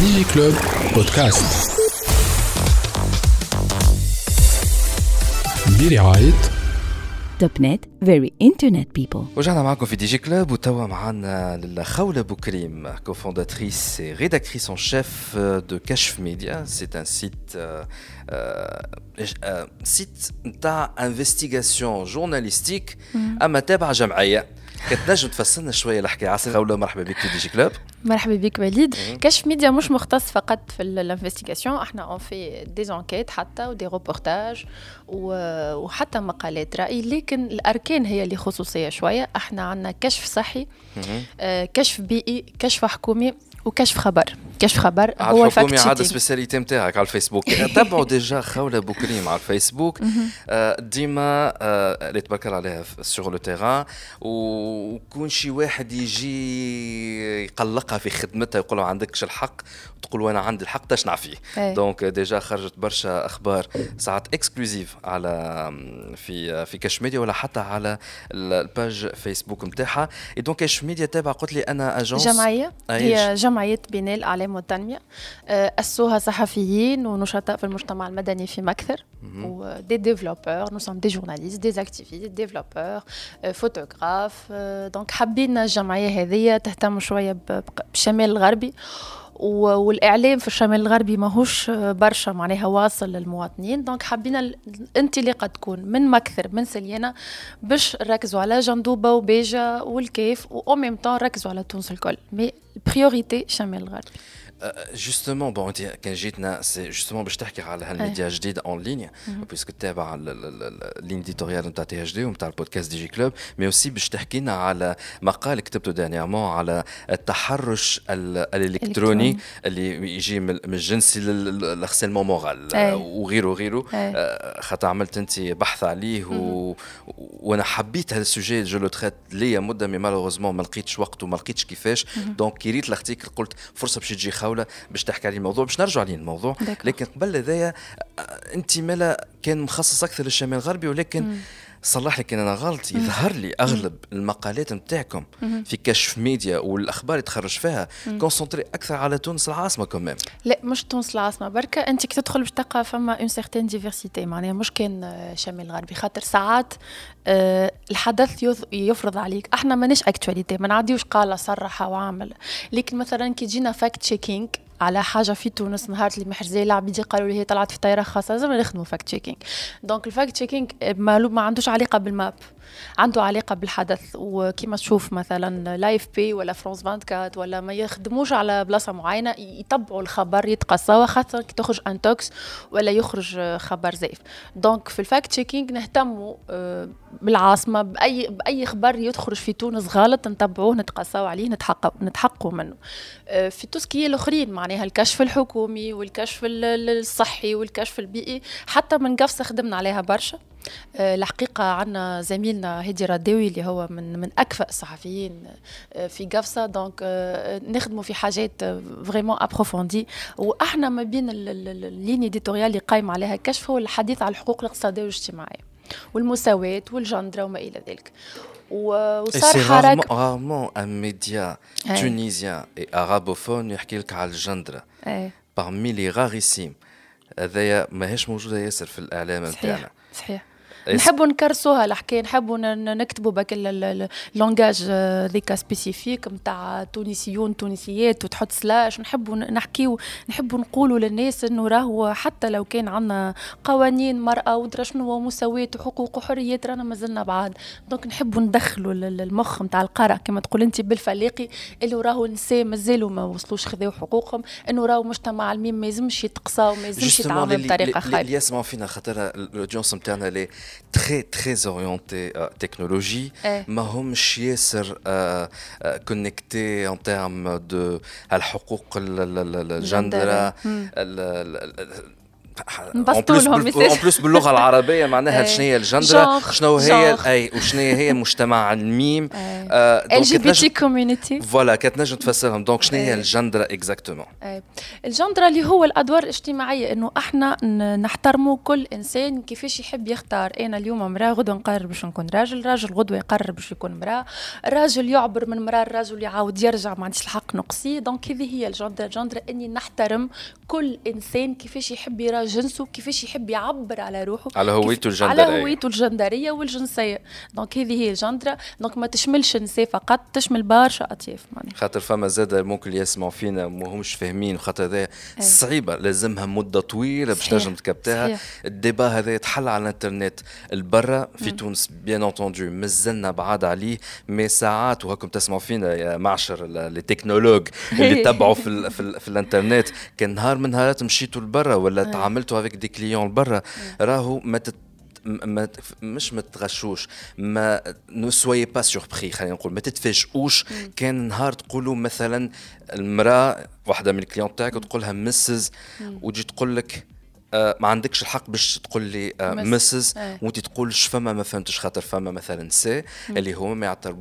Digiclub podcast برعاية Topnet very internet people ورجعنا معكم في Digiclub وتوا معنا لخولة بوكريم cofondatrice et rédactrice en chef de كشف ميديا c'est un site euh, euh, site نتاع investigation journalistique اما تابعه جمعيه كتنجم تفسرنا شوية الحكاية عسلامة خولة مرحبا بك في Digiclub مرحبا بك وليد. كشف ميديا مش مختص فقط في ال investigation. إحنا on fait des enquêtes حتى و des reportages وحتى مقالات رأي. لكن الأركان هي اللي خصوصية شوية. إحنا عندنا كشف صحي آه، كشف بيئي كشف حكومي. وكشف خبر. كشف خبر. هو الحكومي عاد spécialité نتاعك على الفيسبوك. تبعوا déjà خولة بوكريم على الفيسبوك. آه، ديما آه، اللي تبارك عليها sur le terrain وكون شي واحد يجي يقلقها في خدمتها يقول له عندكش الحق تقول وأنا عندي الحق تشنع فيه donc déjà خرجت برشا أخبار ساعات exclusives على في في كاش ميديا ولا حتى على ال page Facebook نتاعها donc كاش ميديا تابع قلت لي أنا agence جمعية. هي جمعية بناء الإعلام والتنمية آه، أسسوها صحفيين ونشطاء في المجتمع المدني في مكثر و des développeurs nous sommes des journalistes des activistes développeurs photographes donc حابين الجمعية هذه تهتم شوية بالشمال الغربي. والإعلام في الشمال الغربي ماهوش برشا معناها واصل للمواطنين. donc حبينا الانطلاقة تكون من مكثر من سليانة باش نركزوا على جندوبة وباجة والكاف و même temps نركزوا على تونس الكل. mais priorité الشمال الغربي justement bon انت كان جيتنا c'est justement باش تحكي على هالميديا جديد en ligne puisque تتابع ال ligne éditoriale نتاع THD ونتاع ال podcast Digiclub mais aussi باش تحكي لنا على مقال كتبته dernièrement على التحرش الالكتروني اللي يجي من الجنسي لل harcèlement moral وغيره وغيره خاطر عملت انت بحث عليه و... وأنا حبيت هذا ال sujet je le traite ليا مدة mais malheureusement ما لقيتش وقت وما لقيتش كيفاش donc كي ريت ال article قلت فرصه باش تجي خاوله باش تحكي عليه الموضوع باش نرجع عليه الموضوع لكن قبل هذايا انت مالا كان مخصص أكثر للشمال الغربي ولكن مم. صلح لي كان أنا غلط يظهر لي أغلب المقالات نتاعكم في كاشف ميديا والأخبار اللي تخرج فيها concentrées أكثر على تونس العاصمة كمان لا مش تونس العاصمة بركة. أنت كي تدخل باش تلقى فما une certaine diversité معناها مش كان شمال غربي خاطر ساعات أه الحدث يفرض عليك. إحنا مانيش actualité ما نعديوش قال صرح وعمل لكن مثلا كي جينا fact-checking على حاجة في تونس نهار اللي محرزية العبيدي قالوا لي هي طلعت في طيارة خاصة لازم نخدموا fact-checking donc ال fact-checking ما عندوش علاقة بال map عنده علاقة بالحدث. وكما تشوف مثلا l'AFP ولا فرونس 24 ولا ما يخدموش على بلاصة معينة يتبعوا الخبر يتقصوا خاصة كي تخرج intox ولا يخرج خبر زيف donc في ال fact-checking نهتموا آه، بالعاصمة بأي بأي خبر يخرج في تونس غلط نتبعوه نتقصوا عليه نتحقق نتحققوا منه. آه، في tout ce qui الأخرين معناها الكشف الحكومي والكشف الصحي والكشف البيئي حتى من قفصه خدمنا عليها برشا. الحقيقة عندنا زميلنا هدي رداوي اللي هو من من أكفأ الصحفيين آه، في قفصة. donc نخدموا في حاجات vraiment approfondies وأحنا ما بين ال ligne éditoriale اللي قايم عليها الكشف هو الحديث على الحقوق الاقتصادية والاجتماعية والمساواة والجندرة وما إلى ذلك. وصار حركة rarement un média tunisien et arabophone يحكي لك على الجندرة. parmi les rarissimes هذايا ماهيش موجودة ياسر في الإعلام نتاعنا صحيح. نحبوا نكرسوها الحكاية نحبوا نكتبوا بك ال langage ذيك spécifique نتاع تونسيون تونسيات وتحط slash. نحبوا نحكيو نحبوا نقولوا للناس إنه راهو حتى لو كان عندنا قوانين مرأة ودرا شنو مساواة وحقوق وحريات رانا مازلنا بعاد. donc نحبوا ندخلوا المخ نتاع القرى كما تقول أنت بالفليقي اللي راهو النساء مازالوا ما وصلوش خذوا حقوقهم إنه راهو مجتمع الميم ما يلزمش يتقصى وما يلزمش يتعامل بطريقة خايبة. اللي يسمعوا فينا خاطر ال audience نتاعنا اللي très très orientés euh, technologie ما همش ياسر connectés en termes de الحقوق الجندرة نبسطوا لهم en plus باللغة العربيه معناها شنو هي الجندرة شنو هي أي وشنو هي مجتمع الميم. LGBT community voilà كانت نجم تفسرهم. donc شنو هي الجندرة exactement الجندرة اللي هو الأدوار الاجتماعية إنه إحنا نحترموا كل إنسان كيفاش يحب يختار. أنا اليوم امرأة غدوه نقرر باش نكون راجل راجل غدوة يقرر باش يكون امرأة. الراجل يعبر مرا الراجل يعاود يرجع ما عنديش الحق نقصي. donc هذه هي الجندرة الجندره إني نحترم كل إنسان كيفاش يحب جنسه كيفاش يحب يعبر على روحه على هويته الجندرية. على هويته الجندرية والجنسية. donc هذه هي الجندرة. donc ما تشملش نساء فقط تشمل برشا أطياف معناها خاطر فما زاد ممكن يسمعوا فينا ما همش فاهمين خاطر هذا صعيبة لازمها مدة طويلة باش تنجم تكبتها. ال débat هذا يتحل على الإنترنت لبرا في مم. تونس bien entendu مازلنا بعاد عليه mais ساعات وهاكم تسمعوا فينا يا معشر ال technologues اللي تبعوا في, ال في, ال في الإنترنت. كان نهار من نهارات مشيتوا لبرا ولا تعاملتوا avec des clients لبرا راهو ما تت ما مش ما تغشوش ما ne soyez pas surpris خلينا نقول ما تتفاجئوش. كان نهار تقولوا مثلا المرأة واحدة من ال clients تاعك وتقول لها Mrs وتجي تقول لك ما عندكش الحق باش تقول لي آه Mrs إيه. وانت تقول فما ما فهمتش خاطر فما مثلا c'est اللي هما ما يعتر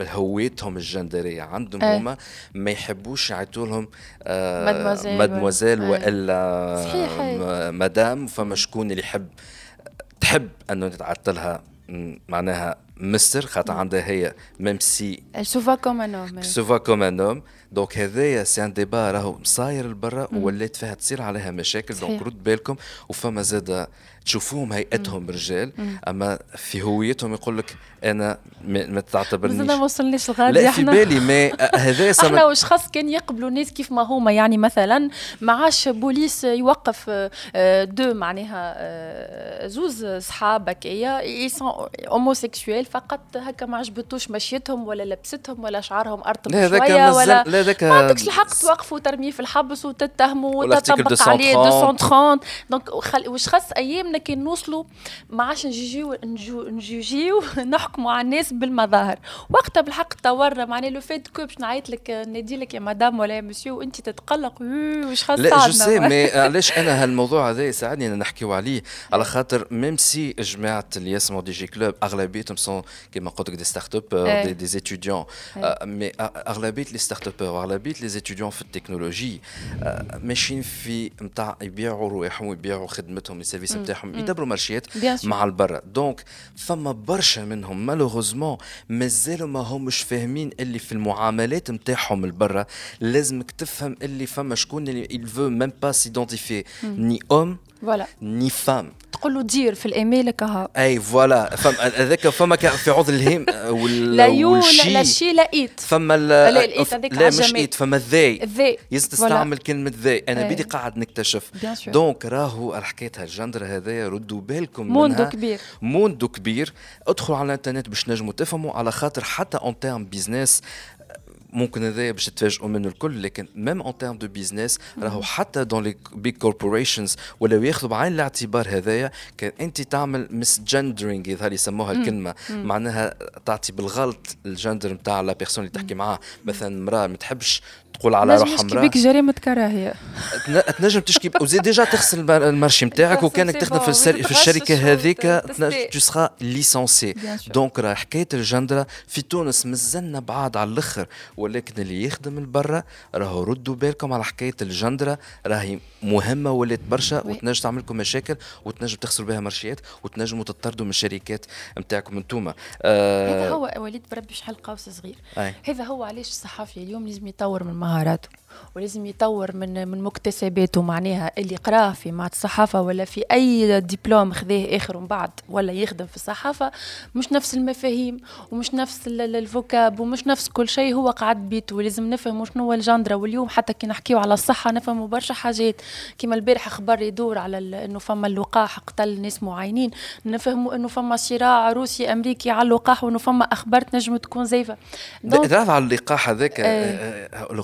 هويتهم الجندرية. عندهم أي. هما ما يحبوش يعيطوا لهم آه مادموزيل وإلا صحيح مدام فما شكون اللي يحب تحب إنه تتعيطلها معناها مستر خاطر عندها هي même si se voit comme un homme se voit comme un homme donc هذايا c'est un débat راهو صاير لبرا ولات فيها تصير عليها مشاكل donc رد بالكم وفما زاد تشوفوهم هيئتهم رجال أما في هويتهم يقول لك أنا ما تعتبرنيش. ما وصلناش لغايه لا في بالي ما هذا إحنا واش خاص كان يقبلوا الناس كيف ما هما يعني مثلا ما عادش بوليس يوقف آه، deux معناها آه، زوز صحاب هكايا homosexuels فقط هكا ما عجبتوش مشيتهم ولا لبستهم ولا شعرهم أرطب شوية ولا لا ذاك ما عندكش الحق توقفوا وترميه في الحبس وتتهموا وتطبق عليه 230 donc واش خاص ايامنا كي نوصلوا ما عادش نجيو نجيو نحكموا على الناس بالمظاهر. وقتها بالحق تورنا معناها le fait que باش نعيط لك نادي لك يا مدام ولا يا مسيو وانت تتقلق. واش خاص là je sais mais علاش أنا هالموضوع هذا يساعدني ان نحكيو عليه؟ على خاطر même si جماعة اللي يسمعوا دي جي كلوب أغلبيتهم sont كيما قلت لك des start-up des étudiants mais أغلبية les start-up واغلبيه les étudiants في التكنولوجي. ماشيين في نتاع يبيعوا رواحهم ويبيعوا خدمتهم ال services نتاعهم يدبروا مارشيات مع البرا. donc فما برشا منهم malheureusement مازالوا ما همش فاهمين اللي في المعاملات نتاعهم البرا. لازمك تفهم اللي فما شكون اللي il veut même pas s'identifier. ni homme voilà. ni femme. تقول له dear في الإيميل كها أي voilà. فما هذاك فما في عوض ال him وال لا you لا she لا it. فما لا هذيك لا مش it فما ال they. ال they يزيد تستعمل كلمة they. أنا بدي قاعد نكتشف. donc راهو حكايه الجندر هذايا ردوا بالكم monde كبير. monde كبير. ادخلوا على الإنترنت باش نجموا تفهموا على خاطر حتى en termes business ممكن هذايا باش تتفاجئوا منه الكل لكن même en termes de business راهو حتى dans les big corporations ولاو ياخذوا بعين الاعتبار هذايا كان أنت تعمل misgendering يظهر يسموها الكلمة. معناها تعطي بالغلط الجندر نتاع la personne اللي تحكي معاه. مثلا امرأة ما تحبش تقول على روحها امراه بك جريمة كراهية. تنجم تشكي وزيد déjà تغسل ال marché نتاعك وكانك تخدم في, في الشركة هذيك tu seras licencié. donc راه حكاية الجندرة في تونس مازلنا بعاد على الأخر ولكن اللي يخدم البرة راهو ردوا بالكم على حكاية الجندرة. راهي مهمة ولات برشا وتنجم تعمل لكم مشاكل وتنجم تخسروا بها مارشيات وتنجموا تطردوا من الشركات نتاعكم انتوما. آه هذا هو وليد بربي شحال قوس صغير. أي. هذا هو علاش الصحافي اليوم لازم يطور من Մահարատ ولازم يطور من من مكتسباته معناها اللي قراه في معهد الصحافة ولا في أي دبلوم خذاه آخر من بعد ولا يخدم في الصحافة مش نفس المفاهيم ومش نفس الفوكاب ومش نفس كل شيء هو قاعد بيته ولازم نفهم شنو هو الجندرة واليوم حتى كي نحكيو على الصحة نفهموا برشا حاجات. كيما البارح خبر يدور على إنه فما اللقاح قتل ناس معينين. نفهموا إنه فما صراع روسي أمريكي على اللقاح وإنه فما أخبار تنجم تكون زيفه تعرف على اللقاح هذاك إيه. يقال له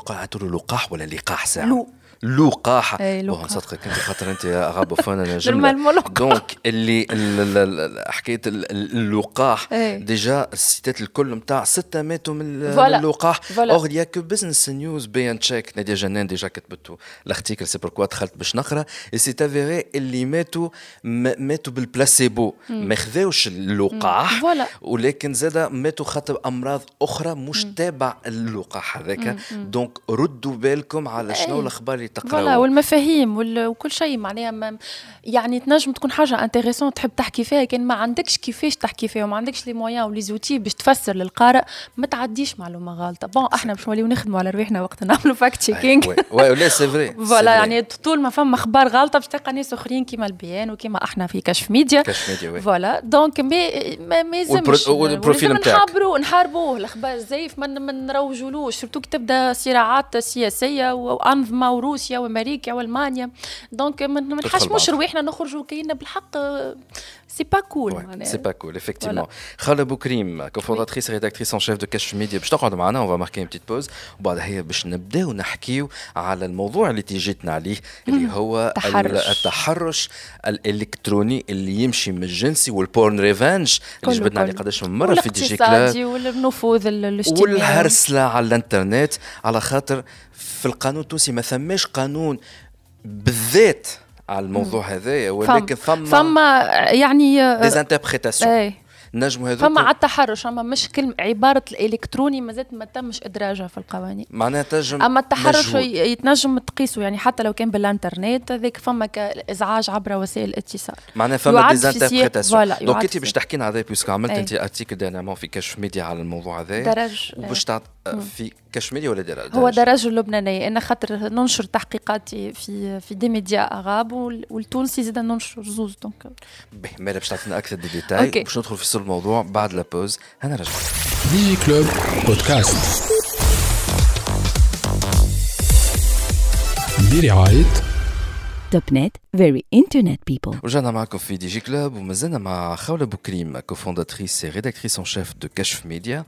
لقاح ولا لقاح ساعة لو. لقاح إيه، بون لقاح. صدقك انت خاطر أنت غابوفون أنا جملة. دونك اللي ال- ال- ال- حكاية ال- ال- اللقاح. ديجا السيتات الكل نتاع ستة ماتوا من اللقاح. اور يا كو بزنس نيوز بي ان تشيك نادية جنان ديجا كتبته ال article c'est pourquoi دخلت باش نقرا. s'est avéré اللي ماتوا ماتوا بالبلاسيبو ما خذاوش اللقاح. ولكن زاد ماتوا خاطر أمراض أخرى مش تابع اللقاح هذاك. donc ردوا بالكم على شنو. الأخبار اللي تقراوها والمفاهيم وال- وكل شيء معناها يعني تنجم تكون حاجة intéressante تحب تحكي فيها كان ما عندكش كيفاش تحكي فيها وما عندكش les moyens و les outils باش تفسر للقارئ ما تعديش معلومة غلطة. bon إحنا باش نوليو نخدموا على رواحنا وقت نعملوا fact-checking oui là c'est vrai voilà يعني طول ما فما أخبار غلطة باش تلقى ناس آخرين كيما البيان وكيما إحنا في كشف ميديا. كشف ميديا، oui. voilà donc mais ما ما يلزمش وال pro- وال profil نتاعك. نحابروا نحاربوه الأخبار الزيف ما نروجولوش. surtout كي تبدأ صراعات سياسية وأنظمة وروسيا وأمريكا وألمانيا donc ما نحشموش. رواحنا نخرجوا كاين بالحق c'est pas cool pas cool, effectivement. Khaoula Boukrim, cofondatrice et rédactrice en chef de Kashf Media. باش تقعد معنا marquer une petite pause وبعدها باش نبداو نحكيو على الموضوع اللي تيجيتنا عليه اللي هو تحرش. التحرش الإلكتروني اللي يمشي من الجنسي وال porn revenge اللي جبدنا عليه. قداش من مرة في دي جي كلاب والنفوذ والهرسله على الإنترنت على خاطر في القانون التونسي ما ثماش قانون بالذات على الموضوع هذايا ولكن ثم فما يعني des interprétations إيه. نجموا هذوك فما على التحرش أما مش كلمه عبارة الإلكتروني مازالت ما تمش إدراجها في القوانين. معناها تنجم أما التحرش يتنجم تقيسه يعني حتى لو كان بالإنترنت هذاك فما كازعاج عبر وسائل الاتصال. معناها فما des interprétations donc انت باش. تحكينا على هذا parce que عملت أي. انت article dernièrement في كشف ميديا على الموضوع هذا درج وباش في كشف ميديا ولا درج هو درج اللبنانية أنا خاطر ننشر تحقيقاتي في في des médias وال- والتونسي زاد ننشر زوز. donc باهي مالا باش تعطينا أكثر دي ديتاي. باش ندخل في صلب الموضوع بعد la pause أنا رجع. دي جي كلوب بودكاست. برعاية توب نت very internet people. رجعنا معكم في دي جي كلوب ومازلنا مع خولة بوكريم cofondatrice rédactrice en chef de كشف ميديا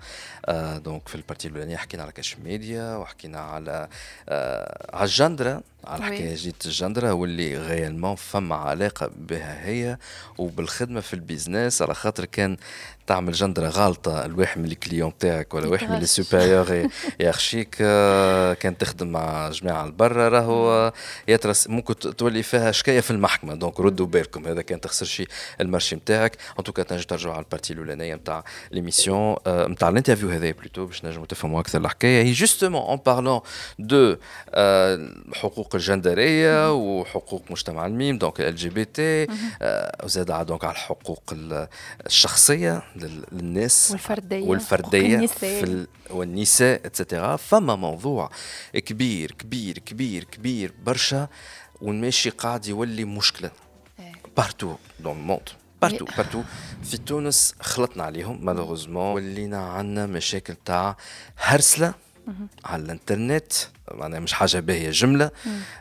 آه donc في ال partie الاولانيه حكينا على كشف ميديا وحكينا على آه على الجندره على. حكايه جيت الجندره واللي réellement فما علاقه بها هي وبالخدمه في ال business على خاطر كان تعمل جندرة غالطة الواحد من ال clients تاعك ولا واحد من. ال supérieurs يخشيك آه، كان تخدم مع جماعة البرا راهو يترس ممكن تولي فيها شكاية في المحكمة. donc ردوا بالكم هذا كان تخسر شي ال marché نتاعك en tout cas تنجم ترجعوا على ال partie الاولانيه نتاع l'émission نتاع ال interview هذا plutôt باش نجموا تفهموا أكثر الحكاية. هي justement en parlant de الحقوق الجندرية وحقوق مجتمع الميم donc LGBT وزاد donc على الحقوق ال- الشخصية. للناس والفردية. والفردية حقوق النساء. في ال- والنساء et cetera فما موضوع كبير كبير كبير كبير برشا والماشي قاعد يولي مشكلة. partout dans le monde partout partout في تونس خلطنا عليهم malheureusement ولينا عندنا مشاكل تاع هرسلة. على الانترنت. معناها مش حاجة باهية جملة.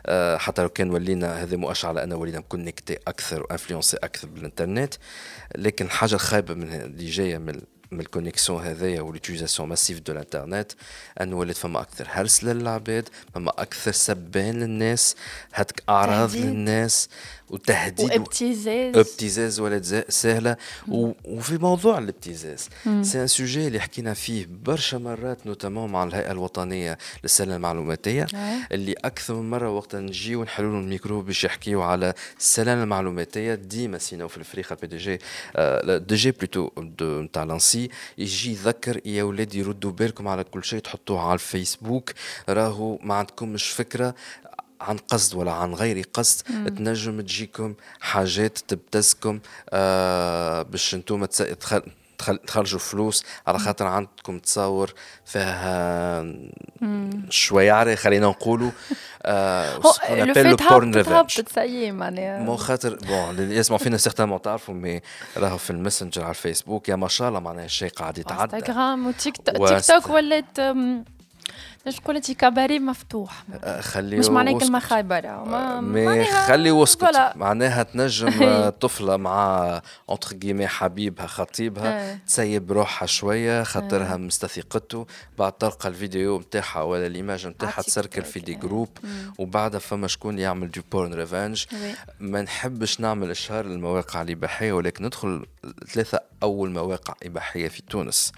آه حتى لو كان ولينا هذا مؤشر على ان ولينا connectés أكثر و influencés أكثر بالانترنت. لكن الحاجة الخايبة من اللي جاية من من ال connexion هذايا و ال utilisation massive de l'internet أنه ولات فما أكثر هرسله للعباد فما أكثر سبان للناس هتك أعراض. للناس. وتهديد وابتزاز ابتزاز ولد زا- سهله. وفي موضوع الابتزاز c'est un sujet اللي حكينا فيه برشا مرات notamment مع الهيئه الوطنيه للسلامه المعلوماتيه. اللي أكثر من مرة وقت نجيو ونحلوا لهم الميكرو باش يحكيو على السلامه المعلوماتية. ديما sinon في الفريق ال PDG DG plutôt نتاع l'ANSI يجي يذكر يا ولادي ردوا بالكم على كل شيء تحطوه على الفيسبوك. راهو ما عندكمش فكرة عن قصد ولا عن غير قصد تنجم تجيكم حاجات تبتزكم آه باش أنتم تخل تخرجوا فلوس على خاطر عندكم تصور فيها شويعرة خلينا نقولوا. هبطت سيي معناها مو خاطر بون اللي يسمعوا فينا سيغتانمون تعرفوا مي راهو في الماسنجر على الفيسبوك يا ما شاء الله معناها الشيء قاعد يتعدى. انستغرام وتيك توك ولات تقول انت كباري مفتوح خلي مش معناه. كلمه خايبه ما مي خلي فوالا. معناها تنجم طفله مع اونتر كيمي حبيبها خطيبها. تسيب روحها شوية خاطرها مستثقته بعد تلقى الفيديو نتاعها ولا ال image نتاعها تسركل في des. groupes وبعدها فما شكون يعمل du porn revenge oui. ما نحبش نعمل اشهار للمواقع الاباحيه ولكن ندخل ثلاثة اول مواقع اباحيه في تونس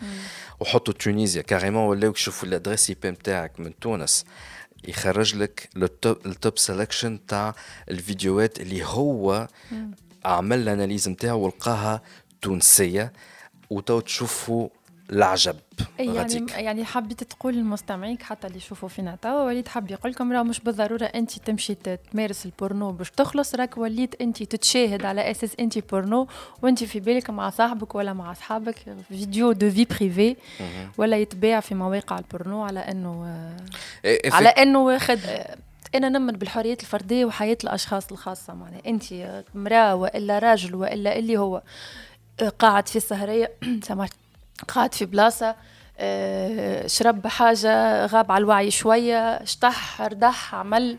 وحطوا Tunisia carrément ولاو يشوفوا ال adresse IP نتاعك من تونس يخرج لك ال top ال top sélection تاع الفيديوهات اللي هو عمل ال analyse نتاعو ولقاها تونسية وتو تشوفوا العجب يعني غاديك. يعني حبيت تقول للمستمعين حتى اللي يشوفوا فينا توا وليد حاب يقول لكم راه مش بالضرورة أنت تمشي تمارس البورنو باش تخلص راك وليت أنت تتشاهد على أساس أنت بورنو وأنت في بالك مع صاحبك ولا مع أصحابك vidéo de vie privée ولا يتباع في مواقع البورنو على أنه إيه، إيه، على أنه خد أنا نمن بالحريات الفردية وحياة الأشخاص الخاصة. معناها أنت امراه وإلا راجل وإلا اللي هو قاعد في السهرية سامحت قاعد في بلاصة آه، شرب حاجة غاب على الوعي شوية اشطح ردح عمل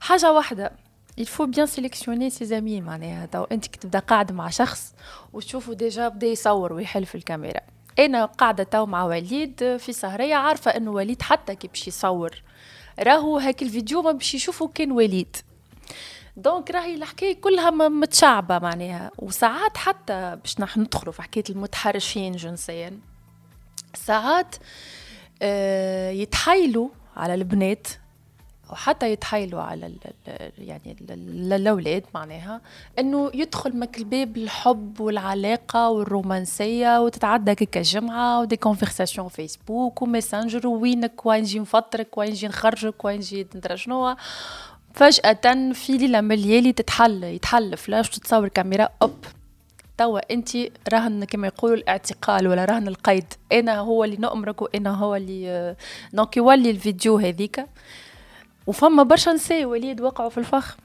حاجة واحدة. Il faut bien sélectionner ses amis معناها. تو أنت كي تبدأ قاعد مع شخص وتشوفه déjà بدا يصور ويحل في الكاميرا. أنا قاعدة تو مع وليد في سهرية عارفة إنه وليد حتى كي باش يصور. راهو هاك الفيديو ما باش يشوفه كان وليد. donc راهي الحكاية كلها متشعبة معناها. وساعات حتى باش نحن ندخلوا في حكاية المتحرشين جنسيا ساعات آه، يتحايلوا على البنات وحتى يتحايلوا على ال يعني ال- ال- الأولاد معناها إنه يدخل من الباب الحب والعلاقة والرومانسية وتتعدى كيكا جمعة و des conversations فيسبوك وماسنجر وينك وين نجي نفطرك وين نجي نخرجك وين نجي ندرى شنو فجأة في ليلة من تتحل يتحل فلاش تتصور كاميرا hop. توا انت رهن كما يقولوا الاعتقال ولا رهن القيد. أنا هو اللي نأمرك وأنا هو اللي donc يولي الفيديو هذيك. وفما برشا نساء وليد وقعوا في الفخ.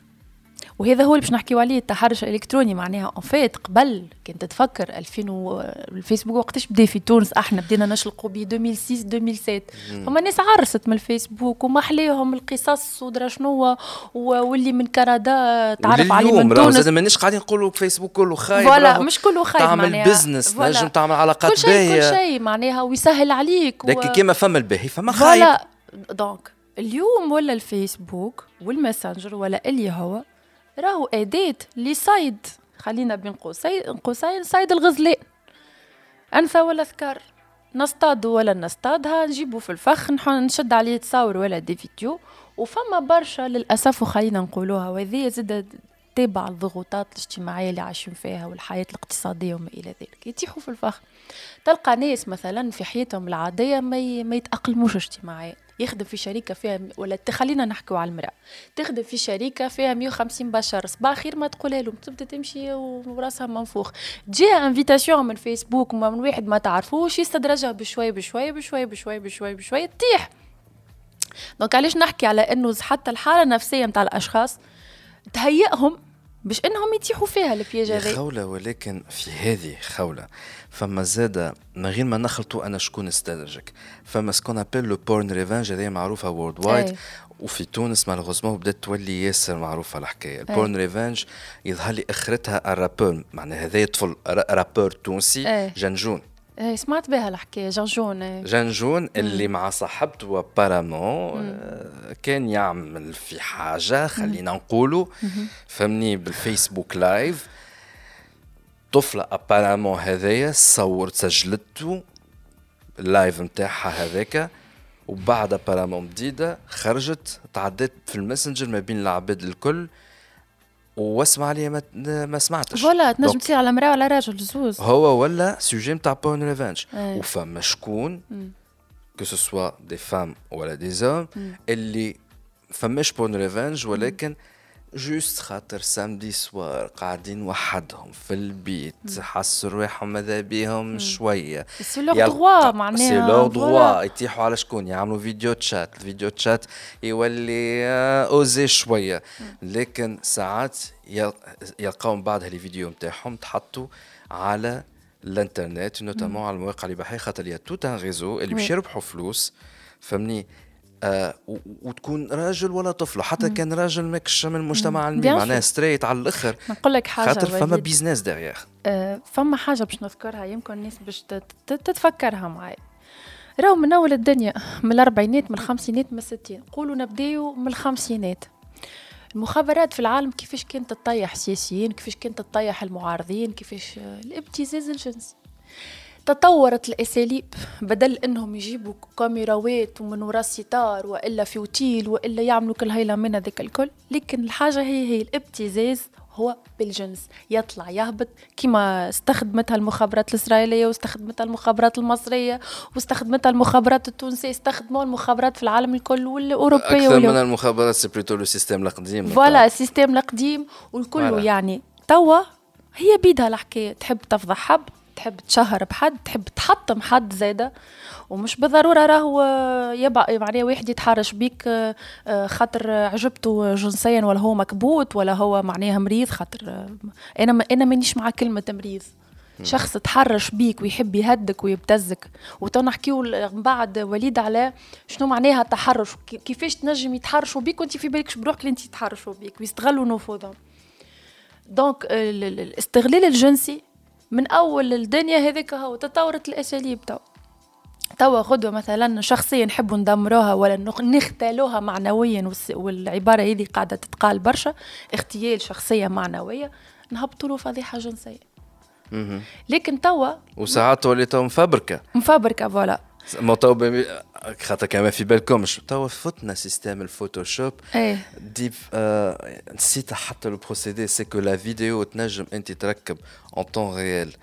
وهذا هو اللي باش نحكيو عليه التحرش الإلكتروني. معناها en fait قبل كنت تفكر 2000 و... الفيسبوك وقتاش بدا في تونس أحنا بدينا نشلقوا ب 2006 2007 فما ناس عرست من الفيسبوك وما حليهم القصص ودرا شنو. واللي من كندا تعرف عليه من تونس. زاد مانيش قاعدين نقولوا فيسبوك كله خايب voilà مش كله خايب تعمل معناها. business. نجم تعمل علاقات كل شيء كل باهية. شيء معناها ويسهل عليك. و... لكن كيما فما الباهي فما خايب. فوالا دونك اليوم ولا الفيسبوك والماسنجر ولا اللي هو راهو أداة لصيد خلينا بين قوسين قوسين صيد الغزلان أنثى ولا ذكر نصطاد ولا نصطادها؟ نجيبه في الفخ نشد عليه تصاور ولا دي فيديو. وفما برشا للأسف وخلينا نقولوها وهذه زاد تابع الضغوطات الاجتماعية اللي عايشين فيها والحياة الاقتصادية وما إلى ذلك. يتيحوا في الفخ. تلقى ناس مثلا في حياتهم العادية ما. ما يتأقلموش اجتماعيا. يخدم في شركة فيها ولا ت- خلينا نحكوا على المرأة. تخدم في شركة فيها 150 بشر صباح خير ما تقولها لهم تبدأ تمشي وراسها منفوخ. تجيها invitation من فيسبوك من واحد ما تعرفوش يستدرجها بشوي بشوي بشوي بشوي بشوي بشوي تطيح. donc علاش نحكي على إنه حتى الحالة النفسية متاع الأشخاص تهيئهم باش انهم يطيحوا في ها ال piège هذا خولة ولكن في هذه خولة فما زادة من غير ما نخلطوا أنا شكون استدرجك فما ce qu'on appelle le porn revenge هذه معروفة worldwide. وفي تونس مالغوزمون بدات تولي ياسر معروفة الحكاية. ال porn revenge يظهر لي آخرتها ال rappeur معناها هذا طفل را- rappeur تونسي أي. جنجون. إيه، سمعت بها الحكاية جرجون إيه. جنجون اللي مع صاحبته apparemment كان يعمل في حاجة خلينا نقولوا. فهمني بالفيسبوك live. طفلة apparemment هذايا صورت سجلته ال live نتاعها هذاك وبعد apparemment بديده خرجت تعدت في الماسنجر ما بين العباد الكل. واسمع عليها ما, ما سمعتش. voilà تنجم تصير على مرأة ولا راجل زوز. هو ولا sujet نتاع porn revenge أي. وفما شكون que ce soit des femmes ولا des hommes اللي فماش porn revenge ولكن juste خاطر samedi soir قاعدين وحدهم في البيت حسوا رواحهم ماذا بيهم شوية. سي يلقى- دغوا معناها c'est voilà. droit يتيحوا على شكون؟ يعملوا video chat. ال video chat يولي آه، osé شوية. لكن ساعات يل- يلقاو من بعد هالفيديو نتاعهم تحطوا على الانترنت notamment على المواقع الاباحيه خاطر il y a tout un réseau اللي باش. يربحوا فلوس فهمني؟ آه وتكون راجل ولا طفل حتى كان راجل ماكش من المجتمع مم. الميم معناها sûr. straight على الأخر. نقول لك حاجة خاطر فما. business derrière آه، فما حاجة باش نذكرها يمكن الناس باش تت- تت- تتفكرها معي راهو من أول الدنيا من الأربعينات من الخمسينات من الستين. قولوا نبداو من الخمسينات. المخابرات في العالم كيفاش كانت تطيح سياسيين كيفاش كانت تطيح المعارضين كيفاش آه، الابتزاز الجنسي. تطورت الأساليب بدل إنهم يجيبوا كاميراوات ومن وراء الستار وإلا في اوتيل وإلا يعملوا كل هيلا من هذاك الكل. لكن الحاجة هي هي الابتزاز هو بالجنس. يطلع يهبط كما استخدمتها المخابرات الإسرائيلية واستخدمتها المخابرات المصرية واستخدمتها المخابرات التونسية استخدموا المخابرات في العالم الكل والأوروبية أكثر من واليو- المخابرات le système القديم. voilà ال système القديم والكل. يعني. توا هي بيدها الحكاية. تحب تفضح حد؟ تحب تشهر بحد تحب تحطم حد زاده ومش بالضرورة راهو آه، يبقى معناها واحد يتحرش بيك آه، آه، خاطر عجبته جنسيا ولا هو مكبوت ولا هو معناها مريض خاطر آه، أنا ما أنا مانيش مع كلمة مريض. شخص تحرش بيك ويحب يهدك ويبتزك. وتو نحكيو من بعد وليد على شنو معناها التحرش كي- كيفاش تنجم يتحرشوا بيك وانت في بالكش بروحك اللي انت يتحرشوا بيك ويستغلوا نفوذهم. donc ال- الاستغلال الجنسي من أول الدنيا هذيك هو تطورت الأساليب تو. توا غدوة مثلا شخصية نحبوا ندمروها ولا نخ- نختالوها معنويا والعبارة هذه قاعدة تتقال برشا اغتيال شخصية معنوية نهبطوا له فضيحة جنسية. لكن توا وساعات تولي تو مفبركة. مفبركة voilà. ما تو بي- خاطر كمان في بالكمش تو فتنا système الفوتوشوب. إيه. déjà آه نسيت حتى لو procédé c'est que la vidéo تنجم أنت تركب en temps réel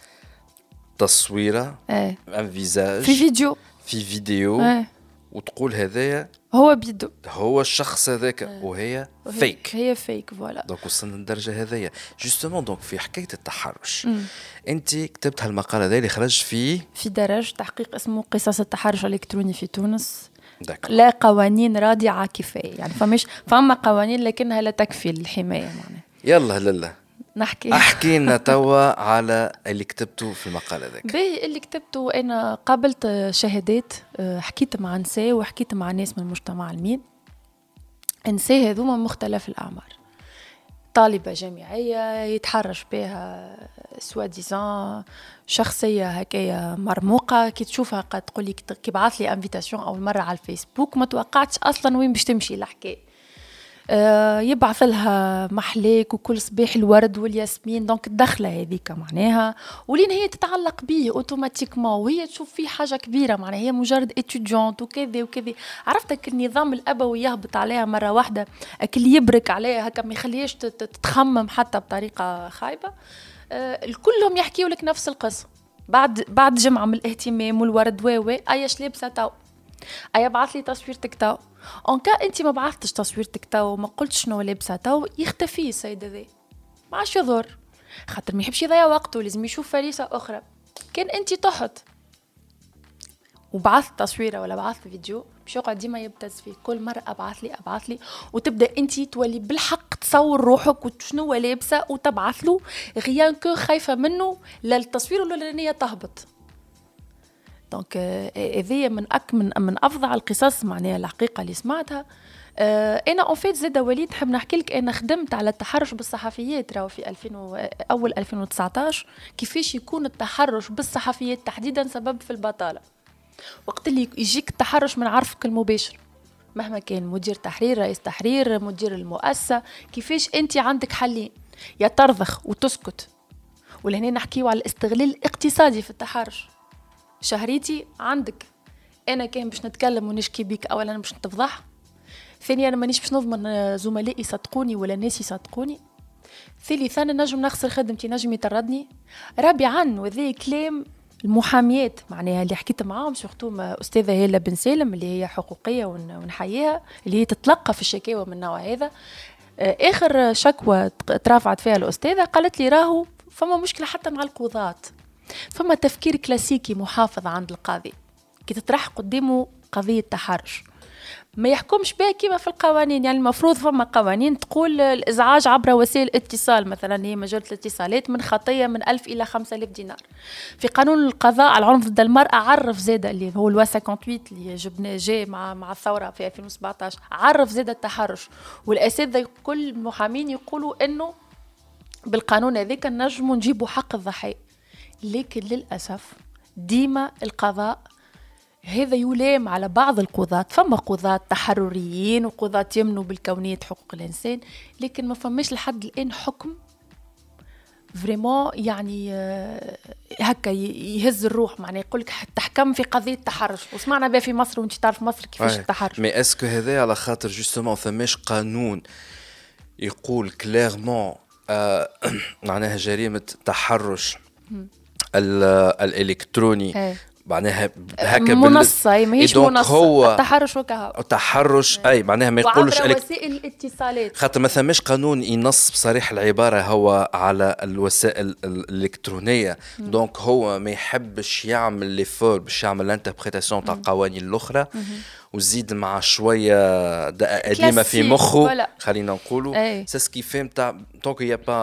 تصويرة إيه. un visage في فيديو. في فيديو إيه. وتقول هذايا هو بيدو. هو الشخص هذاك وهي وهي- فيك هي فيك voilà donc وصلنا للدرجه هذيا justement donc في حكاية التحرش. انت كتبت هالمقال هذا اللي خرج فيه في درج تحقيق اسمه قصص التحرش الإلكتروني في تونس. donc لا قوانين رادعة كفاية. يعني فمش فما قوانين لكنها لا تكفي للحماية معناها. يلا لالا نحكي. أحكي لنا توا على اللي كتبته في المقال هذاك. باهي اللي كتبته أنا قابلت شهادات آه، حكيت مع نساء وحكيت مع ناس من المجتمع الميم. نساء هذوما مختلف الأعمار. طالبة جامعية يتحرش بها soi-disant شخصية هكايا مرموقة. كي تشوفها قد تقول لك كي بعث لي invitation أول مرة على الفيسبوك ما توقعتش أصلا وين باش تمشي الحكاية. يبعث لها محلاك وكل صباح الورد والياسمين. donc الدخلة هذيك معناها ولين هي تتعلق بيه automatiquement وهي تشوف فيه حاجة كبيرة معناها. هي مجرد étudiante وكذا وكذا. عرفتك النظام الأبوي يهبط عليها مرة واحدة أكل يبرك عليها هكا ما يخليهاش تت- تتخمم حتى بطريقة خايبة. آه، الكلهم يحكيوا لك نفس القصة. بعد بعد جمعة من الاهتمام والورد و إيش لابسه تو أي ابعث لي تصويرتك تو en cas انت ما بعثتش تصويرتك تو وما قلتش شنو لابسة تو يختفي السيد هذا ما عادش يضر. خاطر ما يحبش يضيع وقته لازم يشوف فريسة أخرى. كان انت تحط وبعث تصويرة ولا بعث فيديو باش يقعد ديما يبتز فيه. كل مرة أبعث لي أبعث لي. وتبدأ انت تولي بالحق تصور روحك وشنو لابسة وتبعث له. rien que خايفة منه لا التصوير ولا النيه تهبط. donc هذه من أك من من افظع القصص معناها الحقيقة اللي سمعتها أنا en fait زاده وليد نحب نحكي لك أنا خدمت على التحرش بالصحفيات راهو في 2000 و- اول 2019 كيفاش يكون التحرش بالصحفيات تحديدا سبب في البطاله وقت اللي يجيك التحرش من عرفك المباشر مهما كان مدير تحرير رئيس تحرير مدير المؤسسة كيفاش انت عندك حلين يا ترضخ وتسكت ولهنا نحكيو على الاستغلال الاقتصادي في التحرش شهريتي عندك. أنا كان باش نتكلم ونشكي بيك اولا باش نتفضح. ثانيا أنا مانيش باش نضمن آه، زملائي يصدقوني ولا الناس يصدقوني. ثالثا نجم نخسر خدمتي نجم يطردني. رابعا وذي كلام المحاميات معناها اللي حكيت معاهم surtout أستاذة هالة بن سالم اللي هي حقوقية ون- ونحييها اللي هي تتلقى في الشكاوى من النوع هذا. آه، آخر شكوى ترافعت فيها الأستاذة قالت لي راهو فما مشكلة حتى مع القضاة فما تفكير كلاسيكي محافظ عند القاضي. كي تطرح قدامه قضية تحرش. ما يحكمش بها كيما في القوانين. يعني المفروض فما قوانين تقول الإزعاج عبر وسائل الاتصال مثلا هي مجلة الاتصالات من خطية من 1000 إلى 5000 دينار. في قانون القضاء على العنف ضد المرأة عرف زاد اللي هو الوا 58 اللي جبناه جاي مع مع الثورة في 2017 عرف زاد التحرش. والأساتذة كل المحامين يقولوا إنه بالقانون هذاك نجموا نجيبوا حق الضحيه لكن للأسف ديما القضاء هذا يلام على بعض القضاة فما قضاة تحرريين وقضاة يمنوا بالكونية حقوق الإنسان لكن ما فماش لحد الآن حكم vraiment يعني آه، هكا يهز الروح معناه يقول لك تحكم في قضية تحرش. وسمعنا بها في مصر وانت تعرف مصر كيفاش التحرش mais est-ce que هذا على خاطر justement فماش قانون يقول clairement آه معناها جريمة تحرش؟ الإلكتروني. معناها هكا منصة ماهيش منصة. هو التحرش وكهو. التحرش أي معناها ما يقولش وعبر وسائل الاتصالات. خاطر ما ثماش قانون ينص بصريح العبارة هو على الوسائل الإلكترونية. donc هو ما يحبش يعمل l'effort باش يعمل ال interprétation تاع القوانين الأخرى وزيد مع شوية قديمة في مخه. خلينا نقولوا. c'est ce qui فهم تاع donc y a pas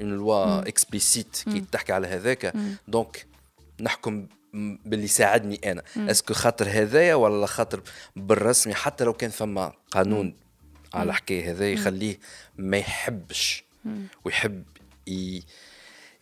une loi explicite qui تحكي على هذاك. donc نحكم باللي ساعدني أنا. est-ce que خاطر هذايا ولا خاطر بالرسمي؟ حتى لو كان فما قانون على الحكاية هذا يخليه ما يحبش ويحب ي...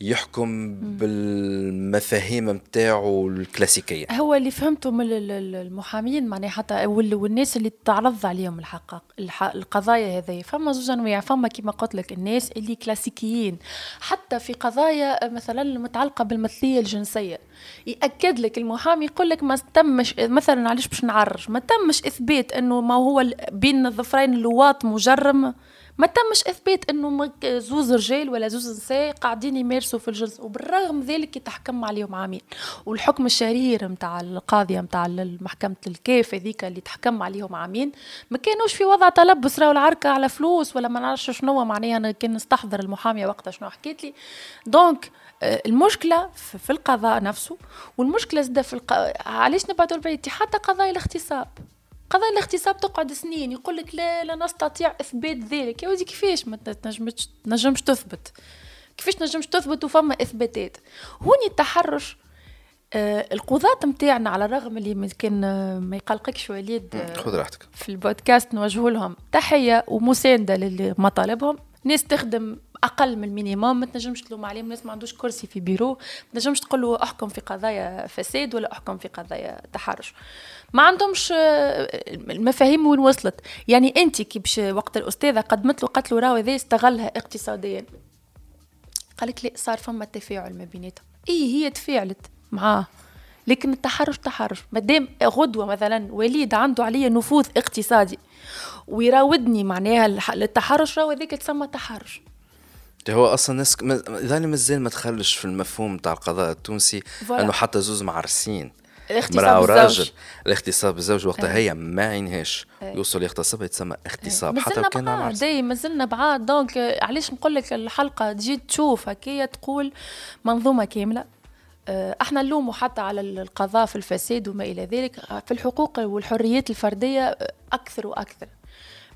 يحكم بالمفاهيم نتاعو الكلاسيكية. هو اللي فهمته من المحامين معناها حتى والناس اللي تعرض عليهم الحقائق القضايا هذه فما زوج انواع فما كما قلت لك الناس اللي كلاسيكيين. حتى في قضايا مثلا المتعلقة بالمثلية الجنسية. يأكد لك المحامي يقول لك ما تمش مثلا علاش باش نعرج؟ ما تمش إثبات إنه ما هو بين الظفرين اللواط مجرم ما تمش إثبات إنه زوز رجال ولا زوز نساء قاعدين يمارسوا في الجنس وبالرغم ذلك يتحكم عليهم عامين. والحكم الشهير نتاع القاضيه نتاع محكمه الكيف هذيك اللي تحكم عليهم عامين ما كانوش في وضع تلبس راهو العركة على فلوس ولا ما نعرفش شنو معناها أنا كان نستحضر المحامية وقتها شنو حكيت لي. دونك آه، المشكلة في القضاء نفسه والمشكلة زاد في الق... علاش نبعدوا البعيد حتى قضايا الاغتصاب. قضايا الاغتصاب تقعد سنين يقول لك لا لا نستطيع إثبات ذلك. يا ودي كيفاش ما تنجمش تنجمش تثبت؟ كيفاش تنجمش تثبت وفما إثباتات؟ هوني التحرش آه القضاة نتاعنا على الرغم اللي كان ما يقلقكش وليد آه خذ راحتك. في البودكاست نوجه لهم تحية ومساندة لمطالبهم ناس تخدم أقل من ال minimum ما تنجمش تلوم عليهم. ناس ما عندوش كرسي في بيرو. ما تنجمش تقول له أحكم في قضايا فساد ولا أحكم في قضايا تحرش. ما عندهمش المفاهيم وين وصلت. يعني أنت كي باش وقت الأستاذة قدمت له قالت له راهو هذا استغلها اقتصاديا. قالت لي صار فما تفاعل ما بيناتهم. اي هي تفاعلت معاه. لكن التحرش تحرش. مادام غدوة مثلا وليد عنده عليا نفوذ اقتصادي ويراودني معناها التحرش راهو هذاك تسمى تحرش. هو أصلا الناس اذا مازال ما تخلش في المفهوم تاع القضاء التونسي انه حتى زوز معرسين. مرأة وراجل. الاغتصاب بالزوج وقتها هي ما عينهاش يوصل يغتصب يتسمى اغتصاب حتى لو كان داي مازلنا بعاد. donc علاش نقول لك الحلقة تجي تشوف هكايا تقول منظومة كاملة. إحنا نلوموا حتى على القضاء في الفساد وما إلى ذلك. في الحقوق والحريات الفردية أكثر وأكثر.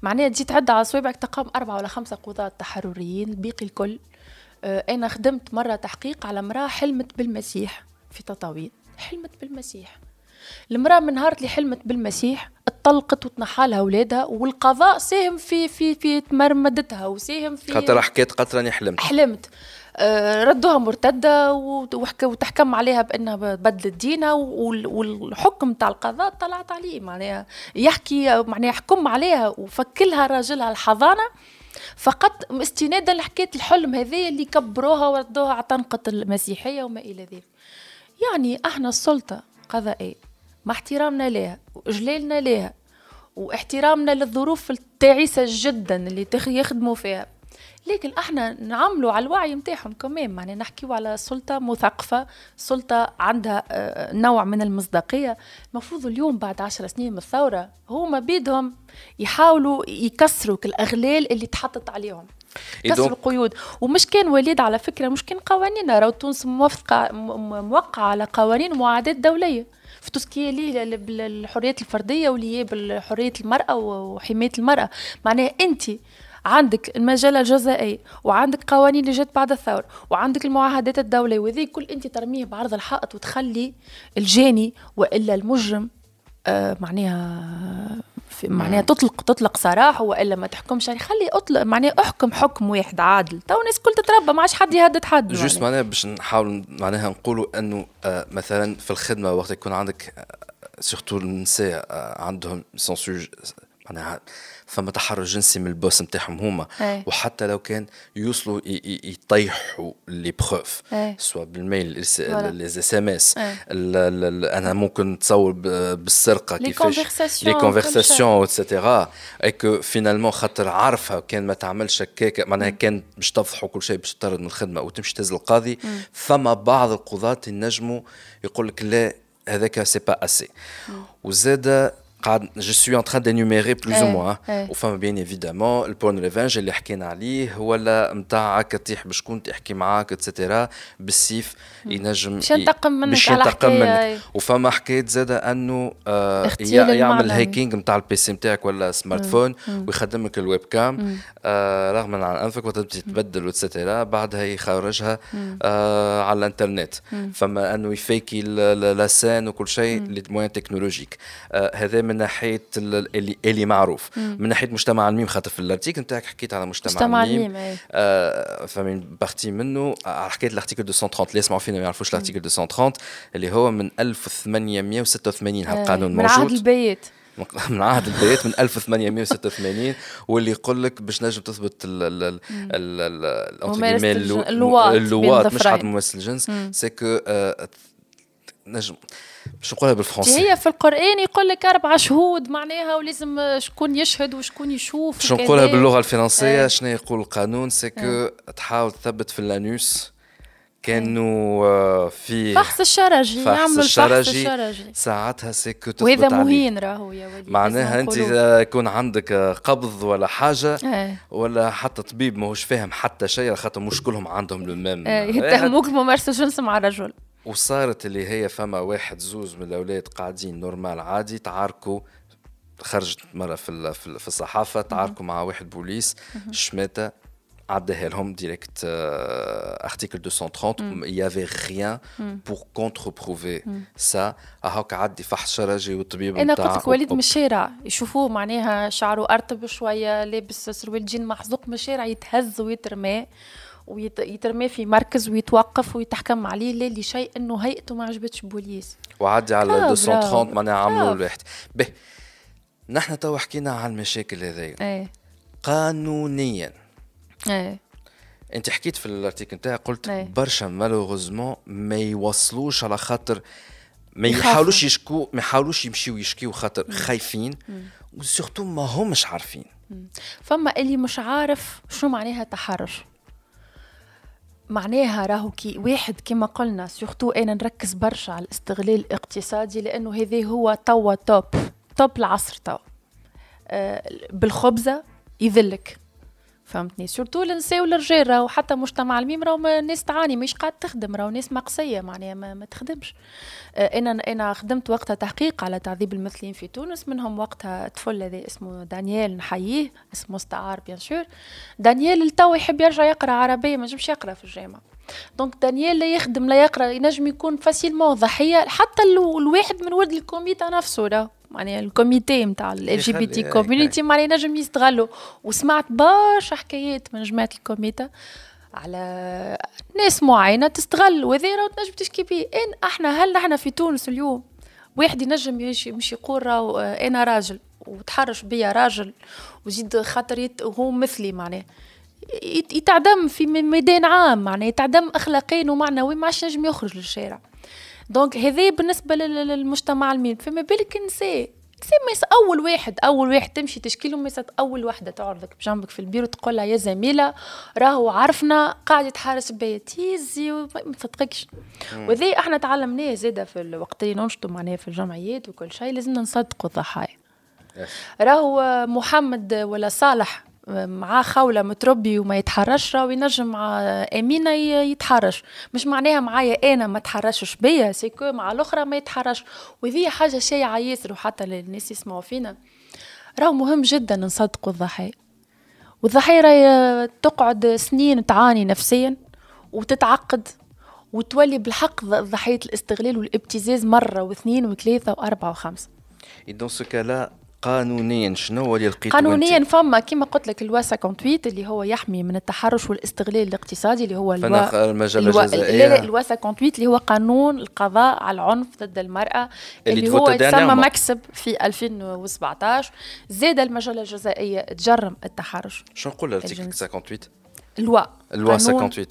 معناها تجي تعد على صوابعك تقام أربعة ولا خمسة قضاة تحرريين الباقي الكل. آه، أنا خدمت مرة تحقيق على امرأة حلمت بالمسيح في تطاوين. حلمت بالمسيح. المرأة من نهار اللي حلمت بالمسيح اتطلقت وتنحالها أولادها والقضاء ساهم في في في تمرمدتها وساهم في خاطر حكيت راني حلمت حلمت. ردوها مرتدة وتحكم عليها بأنها بدلت دينها والحكم تاع القضاء طلعت عليه. معناها يحكي معناها يحكم عليها وفكلها راجلها الحضانة. فقط استنادا لحكاية الحلم هذه اللي كبروها وردوها على طنقة المسيحية وما إلى ذلك. يعني إحنا السلطة قضائية مع احترامنا لها وإجلالنا لها وإحترامنا للظروف التعيسة جدا اللي يخدموا فيها. لكن إحنا نعملوا على الوعي نتاعهم كمان. معناها نحكيو على سلطة مثقفة سلطة عندها آه، نوع من المصداقية. المفروض اليوم بعد عشر سنين من الثورة هما بيدهم يحاولوا يكسروا الأغلال اللي تحطت عليهم. كسر القيود. ومش كان وليد على فكرة مش كان قوانين. راهو تونس موافقة موقعة على قوانين ومعاهدات دولية. في توسكي ليه بالحريات الفردية واللي بالحريه المرأة وحماية المرأة. معناها انت عندك المجله الجزائيه وعندك قوانين اللي جات بعد الثورة وعندك المعاهدات الدولية وذي كل أنت ترميه بعرض الحائط وتخلي الجاني وإلا المجرم آه معناها معناها تطلق تطلق سراح وإلا ما تحكمش يعني. خلي اطلق معناها أحكم حكم واحد عادل. تو الناس كل تتربى ما عادش حد يهدد حد juste معناها باش نحاول معناها نقولوا أنه آه مثلا في الخدمة وقت يكون عندك surtout آه النساء آه عندهم censure معناها فما تحرش جنسي من ال boss نتاعهم هما. أي. وحتى لو كان يوصلوا يطيحوا les preuves سواء بال mail les SMS أنا ممكن نتصور بالسرقة كيفاش. les conversations et cetera et que finalement خاطر عارفه كان ما تعملش هكاك معناها كان باش تفضحوا كل شيء باش تطرد من الخدمة وتمشي تهز القاضي. فما بعض القضاة ينجموا يقول لك لا هذاك c'est pas assez وزاد je suis en train d'énumérer plus ou moins وفما بين évidemment ال porn revenge اللي حكينا عليه ولا نتاع تيح بشكون تحكي معاك et cetera بالسيف ينجم باش ينتقم منك باش ينتقم منك وفما حكايه زاده انه يعمل hacking نتاع ال PC نتاعك ولا smartphone ويخدم لك ال webcam آه رغم عن انفك وقت تبدل و et cetera بعدها يخرجها على الانترنت فما انه يفيكي لاسان وكل شيء les moyens technologiques آه هذا من ناحية اللي, اللي معروف. من ناحية مجتمع الميم خاطر في ال article نتاعك حكيت على مجتمع, مجتمع الميم. إيه. آه فمن partie منه حكيت ال article 230 اللي يسمعوا فينا ما يعرفوش ال article 230 اللي هو من 1886 هالقانون موجود من عهد البايات. من عهد البايات من 1886 واللي يقول لك باش نجم تثبت اللواط مش حتى ممثل الجنس. c'est que نجم باش نقولها بالفرنسي. هي في القرآن يقول لك أربع شهود معناها ولازم شكون يشهد وشكون يشوف باش نقولها باللغة الفرنسية شنو يقول القانون؟ c'est que تحاول تثبت في l'anus كانوا في فحص الشرجي يعملوا الفحص الشرجي ساعتها تثبت وهذا مهين راهو يا وليد معناها انت يكون عندك قبض ولا حاجة إيه. ولا حتى طبيب ماهوش فاهم حتى شيء خاطر مش كلهم عندهم le même يتهموك بممارسه جنس مع رجل. وصارت اللي هي فما واحد زوز من الأولاد قاعدين normal عادي تعاركوا خرجت مرة في في الصحافة تعاركوا مع واحد بوليس شماتة عداها لهم direct article 230 il y avait rien pour contre-prouver ça. هاك عدي فحص شرجي والطبيب أنا قلت لك وليد من الشارع يشوفوه معناها شعره ارتب شوية لابس سروال جين محزوق من الشارع يتهز ويترمى ويترمى في مركز ويتوقف ويتحكم عليه. لا لشيء إنه هيئته ما عجبتش بوليس. وعدي على 230 معناها عملوا الواحد به نحن تو حكينا على المشاكل هذيا. إيه. قانونيا. إيه. أنت حكيت في ال article نتاعك قلت إيه. برشا malheureusement ما يوصلوش على خاطر ما يحاولوش يشكوا ما يحاولوش يمشيو يشكيو خاطر خايفين. و surtout ما همش عارفين. فما اللي مش عارف شو معناها تحرش معناها راهو كي واحد كما قلنا surtout أنا نركز برشا على الاستغلال الاقتصادي لأنه هذا هو توا top top العصر توا. آه بالخبزة يذلك. فهمتني. surtout النساء والرجال راهو حتى مجتمع الميم راهو الناس تعاني مش قاعد تخدم راهو ناس مقصية معناها ما, ما تخدمش. آه أنا أنا خدمت وقتها تحقيق على تعذيب المثليين في تونس منهم وقتها طفل هذا اسمه دانيال نحييه اسمه مستعار bien sûr دانيال التو يحب يرجع يقرأ عربية ما نجمش يقرأ في الجامعة. donc دانيال لا يخدم لا يقرأ ينجم يكون facilement ضحية حتى الواحد من ولد الكوميتا نفسه راه معناها ال comité نتاع LGBT community معناها ينجم يستغلوا. وسمعت برشا حكايات من جماعة ال communauté على ناس معينة تستغل وهذا راه تنجم تشكي بيه. إن إحنا هل نحن في تونس اليوم واحد ينجم يمشي مش يقول راهو أنا راجل وتحرش بيا راجل وزيد خاطر هو مثلي معناه يتعدم في ميدان عام معناه يتعدم اخلاقيا ومعنويا ما عادش نجم يخرج للشارع. donc هذا بالنسبة للمجتمع الميم فما بالك النساء النساء أول واحد أول واحد تمشي تشكي لهم أول وحده تعرضك بجنبك في البيرو تقول لها يا زميلة راهو عرفنا قاعد يتحارس بيا. تيزي وما تصدقكش. وذي إحنا تعلمناه زاده في الوقت اللي ننشطوا معناها في الجمعيات وكل شيء لازمنا نصدقوا الضحايا راهو محمد ولا صالح مع خولة متربي وما يتحرش راهو ينجم مع أمينة يتحرش. مش معناها معايا أنا ما تحرشش بيا سيكو مع الأخرى ما يتحرش. وذي حاجة شيعة ياسر وحتى للناس يسمعوا فينا. راهو مهم جدا نصدقوا الضحية والضحية راهي تقعد سنين تعاني نفسيا وتتعقد وتولي بالحق ضحية الاستغلال والابتزاز مرة واثنين وثلاثة وأربعة وخمسة. Et dans قانونيا شنو هو اللي لقيته قانونيا فما كما قلت لك الوا 58 اللي هو يحمي من التحرش والاستغلال الاقتصادي اللي هو الوا الجزائية. لا لا الوا 58 اللي هو قانون القضاء على العنف ضد المرأة اللي, اللي هو تسمى مكسب في 2017 زاد المجلة الجزائية تجرم التحرش. شنو نقول ال article 58 la loi la loi 58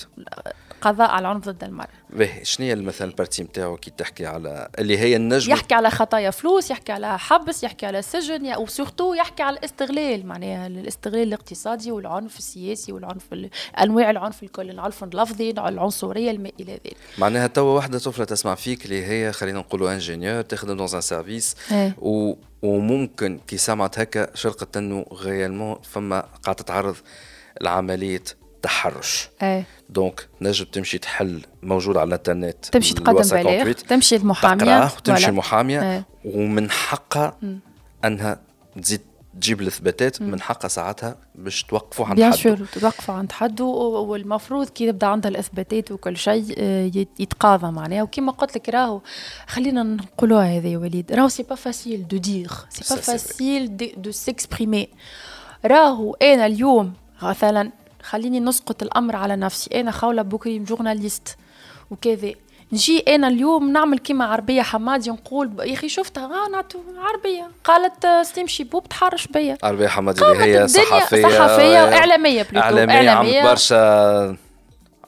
قضاء على العنف ضد المرأة. باهي شنو هي مثلا ال partie نتاعو كي تحكي على اللي هي النجم يحكي على خطايا فلوس يحكي على حبس يحكي على سجن و surtout يحكي على الاستغلال معناها الاستغلال الاقتصادي والعنف السياسي والعنف أنواع العنف الكل العنف اللفظي العنصرية إلى ذلك. معناها توا وحدة طفلة تسمع فيك اللي هي خلينا نقولوا ingénieure تخدم dans un service و... وممكن كي سمعت هكا شرقت إنه réellement فما قاعدة تتعرض لعمليه تحرش إيه. donc نجم تمشي تحل موجود على الانترنت تمشي تقدم بلاغ تمشي المحاميه تمشي المحاميه إيه. ومن حقها أنها تزيد تجيب الاثباتات من حقها ساعتها باش توقفوا عند حد. بيان توقفوا عند حد. والمفروض كي يبدأ عندها الإثباتات وكل شيء آه، يتقاضى معناها. وكما قلت لك راهو خلينا نقولوها هذا يا وليد. راهو c'est pas facile de dire c'est pas facile de s'exprimer راهو أنا اليوم مثلا خليني نسقط الأمر على نفسي. أنا خولة بكري journaliste. وكذا. نجي أنا اليوم نعمل كيما عربية حمادي نقول يا أخي شفتها آه نعطو عربية. قالت سليم شيبوب تحرش بيا. عربية حمادي اللي هي صحفية صحفية وإعلامية plutôt. إعلامية, إعلامية. برشا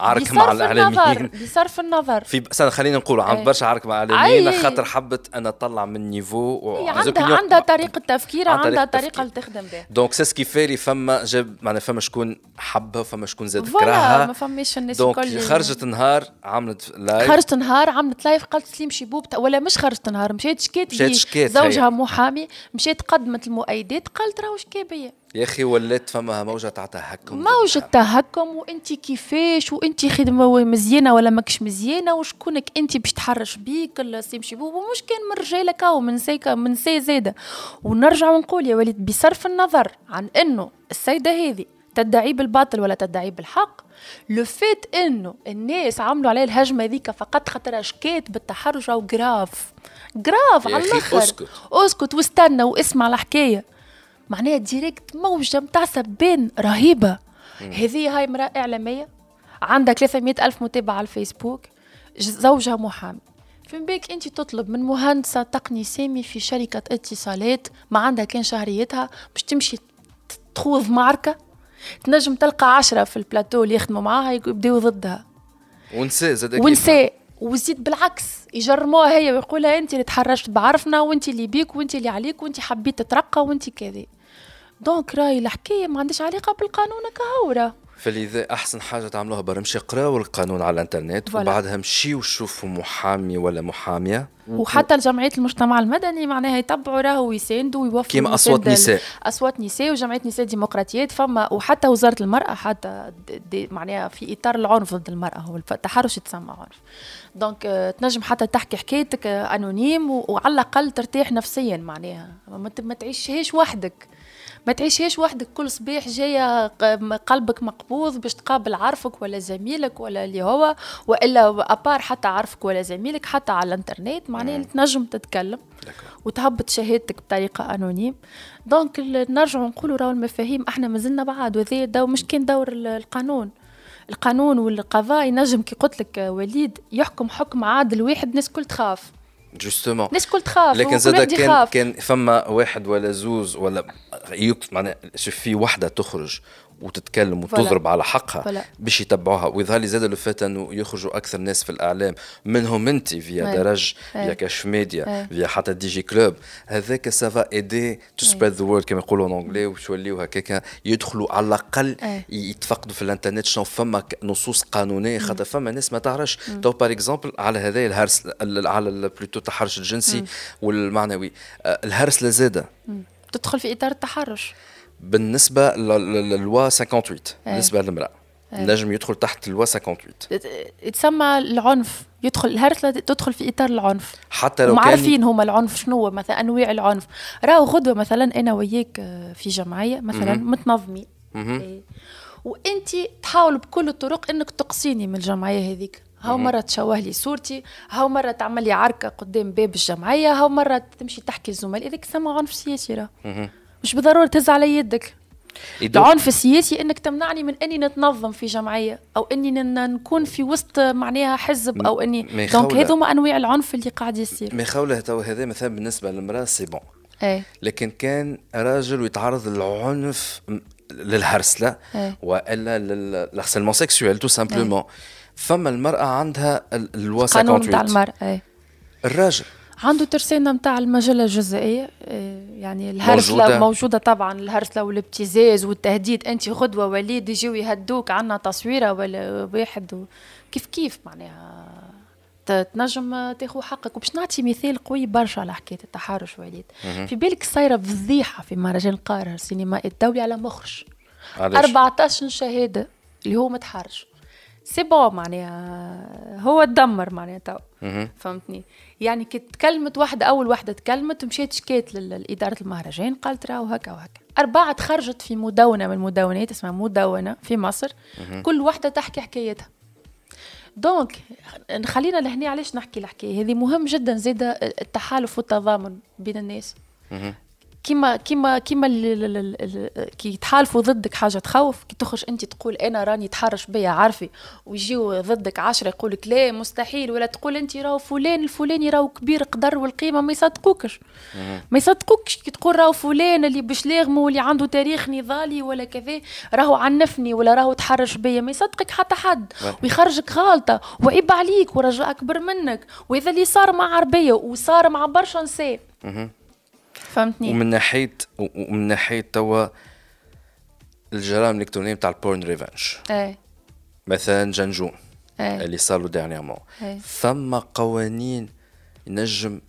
عرك مع الاعلاميين بصرف النظر. في سنة خلينا نقول عند إيه. برشا عرك مع الاعلاميين خاطر حبت أنا اطلع من niveau؟ و... عندها عندها طريقة تفكير عندها طريقة اللي تخدم بها. donc c'est ce qui est vrai فما جاب معناها فما شكون حبها وفما شكون زاد كرهها. ما فماش الناس donc خرجت نهار عملت live خرجت نهار عملت live قالت سليم شيبوب ولا مش خرجت نهار مشيت شكيت زوجها محامي مشيت قدمت المؤيدات قالت راهو شكي بيا. يا أخي ولات فما موجة تاع تهكم موجة تهكم وأنت كيفاش؟ وأنت خدمة مزيانة ولا ماكش مزيانة؟ وشكونك أنت باش تحرش بيك سيم شبوب ومش كان من رجالك أو من سيكا من سي زاده ونرجع ونقول يا وليد بصرف النظر عن إنه السيدة هذه تدعي بالباطل ولا تدعي بالحق. لو فيت إنه الناس عملوا عليه الهجمة ذيك فقط خاطر شكيت بالتحرش أو جراف grave على الآخر. أسكت. أسكت واستنى واسمع الحكاية. معناها direct موجة متاع سبان رهيبة. هذه هاي امرأة إعلامية عندها 300 ألف متابع على الفيسبوك زوجها محامي. فما بالك أنت تطلب من مهندسة تقني سامي في شركة اتصالات ما عندها كان شهريتها باش تمشي تخوض معركة تنجم تلقى عشرة في البلاتو اللي يخدموا معاها يبداو ضدها. ونساء زاد ونساء. وزيد بالعكس يجرموها هي ويقولها أنت اللي تحرشت بعرفنا وأنت اللي بيك وأنت اللي عليك وأنت حبيت تترقى وأنت كذا دونك راي الحكاية ما عندهاش علاقة بالقانون كهورة فلذا أحسن حاجة تعملوها برا مشي قراو القانون على الإنترنت فلا. وبعدها مشيو شوفوا محامي ولا محامية. وحتى جمعية المجتمع المدني معناها يتبعوا راهو ويساندوا ويوفروا كيما أصوات نساء. أصوات نساء وجمعية نساء ديمقراطيات فما وحتى وزارة المرأة حتى دي معناها في إطار العنف ضد المرأة هو التحرش يتسمى عنف. donc آه، تنجم حتى تحكي حكايتك anonyme وعلى الأقل ترتاح نفسيا معناها. ما تعيشهاش وحدك. ما تعيشهاش وحدك كل صباح جاية قلبك مقبوض باش تقابل عارفك ولا زميلك ولا اللي هو وإلا à part حتى عارفك ولا زميلك حتى على الانترنت معناها تنجم تتكلم وتهبط شهادتك بطريقة anonyme دونك نرجع نقولوا راهو المفاهيم إحنا مازلنا بعاد وذي دو مش كان دور القانون. القانون والقضاء ينجم كي قلت لك وليد يحكم حكم عادل واحد الناس كل تخاف. جوستومون الناس كل تخاف؟ لكن زاد كان كان فما واحد ولا زوز ولا معناها في وحدة تخرج. وتتكلم وتضرب على حقها باش يتبعوها. ويظهر لي زاد الفات أنه يخرجوا أكثر ناس في الإعلام منهم أنت فيا درج فيا كاش ميديا فيا حتى دي جي كلوب هذاك سافا ايدي تو سبريد ذا وورد كما يقولوا انجلي وباش يوليو هكاك يدخلوا على الأقل يتفقدوا في الإنترنت. شنو فما نصوص قانونية خاطر فما ناس ما تعرفش. تو بار اكزومبل على هذا الهرس على بلوتو التحرش الجنسي والمعنوي. الهرس لزاده تدخل في إطار التحرش. بالنسبة للوا 58 بالنسبة للمرأة. نجم يدخل تحت اللوا 58 يتسمى العنف. يدخل الهرسله تدخل في إطار العنف. حتى لو كان عارفين هما العنف شنو مثلا أنواع العنف. راهو غدوة مثلا أنا وياك آه، في جمعية مثلا متنظمين إيه. وأنت تحاول بكل الطرق إنك تقصيني من الجمعية هذيك. هاو مرة تشوه لي صورتي هاو مرة تعمل لي عركة قدام باب الجمعية هاو مرة تمشي تحكي الزملاء هذاك سما عنف سياسي راه. مش بالضرورة تهز على يدك. العنف السياسي إنك تمنعني من إني نتنظم في جمعية أو إني نكون في وسط معناها حزب أو اني دونك هذوما أنواع العنف اللي قاعد يصير. ما خولة تو هذا مثلا بالنسبة للمرأة c'est bon. إيه. لكن كان راجل ويتعرض للعنف للهرسلة إيه. وإلا لل harcèlement sexuel tout simplement فما المرأة عندها la loi 58 قانون تاع المرأة إيه. الراجل. عنده ترسانة نتاع المجلة الجزائية آه، يعني الهرسله موجودة, موجودة طبعا الهرسله والابتزاز والتهديد أنت غدوة وليد يجيو يهدوك عنا تصويرة ولا واحد كيف كيف معناها؟ تنجم تاخذ حقك. وباش نعطي مثال قوي برشا على حكاية التحرش وليد. في بالك صايرة فضيحة في مهرجان القاهره السينمائي الدولي على مخرج. 14 شهادة اللي هو متحرش. c'est bon معناها هو تدمر معناها تو. فهمتني؟ يعني كي تكلمت واحدة أول واحدة تكلمت ومشيت شكيت لإدارة المهرجان قالت راهو هكا وهكا. أربعة تخرجت في مدونة من المدونات اسمها مدونة في مصر. كل واحدة تحكي حكايتها. donc خلينا لهنا علاش نحكي الحكاية؟ هذه مهم جدا زيد التحالف والتضامن بين الناس. كيما كيما كيما كي يتحالفوا ضدك حاجة تخوف كي تخرج انت تقول أنا راني تحرش بيا عارفي ويجيو ضدك عشرة يقولك لا مستحيل ولا تقول أنت راهو فلان الفلاني راهو كبير قدر والقيمة ما يصدقوكش. ما يصدقوكش كي تقول راهو فلان اللي بشلاغمه واللي عنده تاريخ نضالي ولا كذا راهو عنفني ولا راهو تحرش بيا. ما يصدقك حتى حد. ويخرجك غالطة وعيب عليك ورجل أكبر منك. وإذا اللي صار مع عربية وصار مع برشا نساء. فهمتني ومن ناحيه ومن ناحية توا الجرائم الإلكترونية بتاع ال porn revenge إيه مثلا جنجون إيه. اللي صار له dernièrement إيه. ثم قوانين ينجم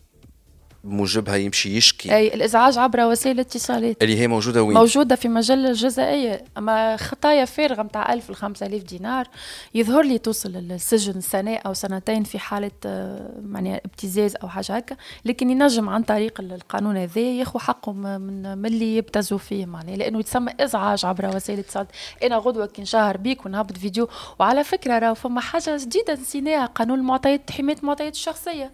بموجبها يمشي يشكي. أي الإزعاج عبر وسائل الاتصالات اللي هي موجودة وين؟ موجودة في مجلة جزائيه أما خطايا فارغة نتاع 1000 ل 5000 دينار يظهر لي توصل للسجن سنة أو سنتين في حالة معناها ابتزاز أو حاجة هكا. لكن ينجم عن طريق القانون هذا ياخذ حقه من من اللي يبتزوا فيه معناها. لأنه يتسمى إزعاج عبر وسائل الاتصالات أنا غدوة كي نشهر بيك ونهبط فيديو. وعلى فكرة راه فما حاجة جديدة نسيناها قانون المعطيات حمايه المعطيات الشخصية.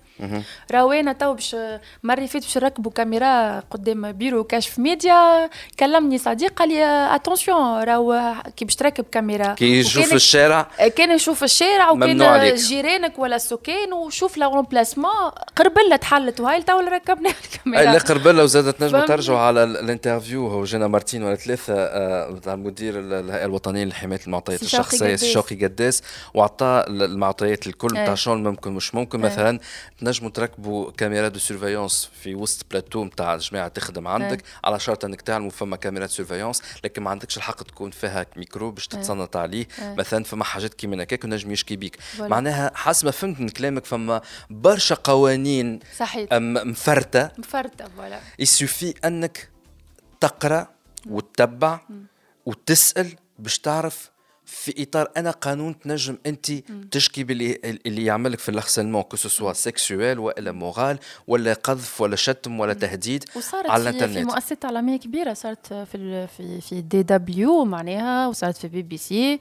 راهو أنا تو باش مرة فاتت باش نركبوا كاميرا قدام بيرو كشف ميديا كلمني صديق قال لي attention راهو كي باش تركب كاميرا. كي يشوف الشارع كان يشوف الشارع وكان جيرانك ولا السكان وشوف l'emplacement قربلة تحلت وهاي تو ركبنا الكاميرا. لا قربلة وزادت نجم ترجعوا على ال interview. هو جينا مارتين ولا ثلاثة تاع مدير الهيئه الوطنية لحماية المعطيات الشخصية شوقي قداس. وعطى المعطيات الكل بتاع شلون ممكن مش ممكن. مثلا تنجموا تركبوا caméra de surveillance في وسط بلاتو نتاع جماعة تخدم عندك. على شرط إنك تعلموا فما كاميرات surveillance لكن ما عندكش الحق تكون فيها ميكرو باش تتصنت عليه. مثلا فما حاجات كيما هكاك ونجم يشكي بيك. معناها حسب ما فهمت من كلامك فما برشا قوانين صحيح. مفرتة. مفرتة voilà. il suffit إنك تقرأ وتتبع وتسأل باش تعرف في إطار أنا قانون تنجم أنت تشكي باللي اللي يعملك في ال harcèlement que ce soit sexuel ولا moral ولا قذف ولا شتم ولا تهديد وصارت على الانترنت في مؤسسات عالمية كبيرة صارت في في في دي دبليو معناها وصارت في بي بي سي.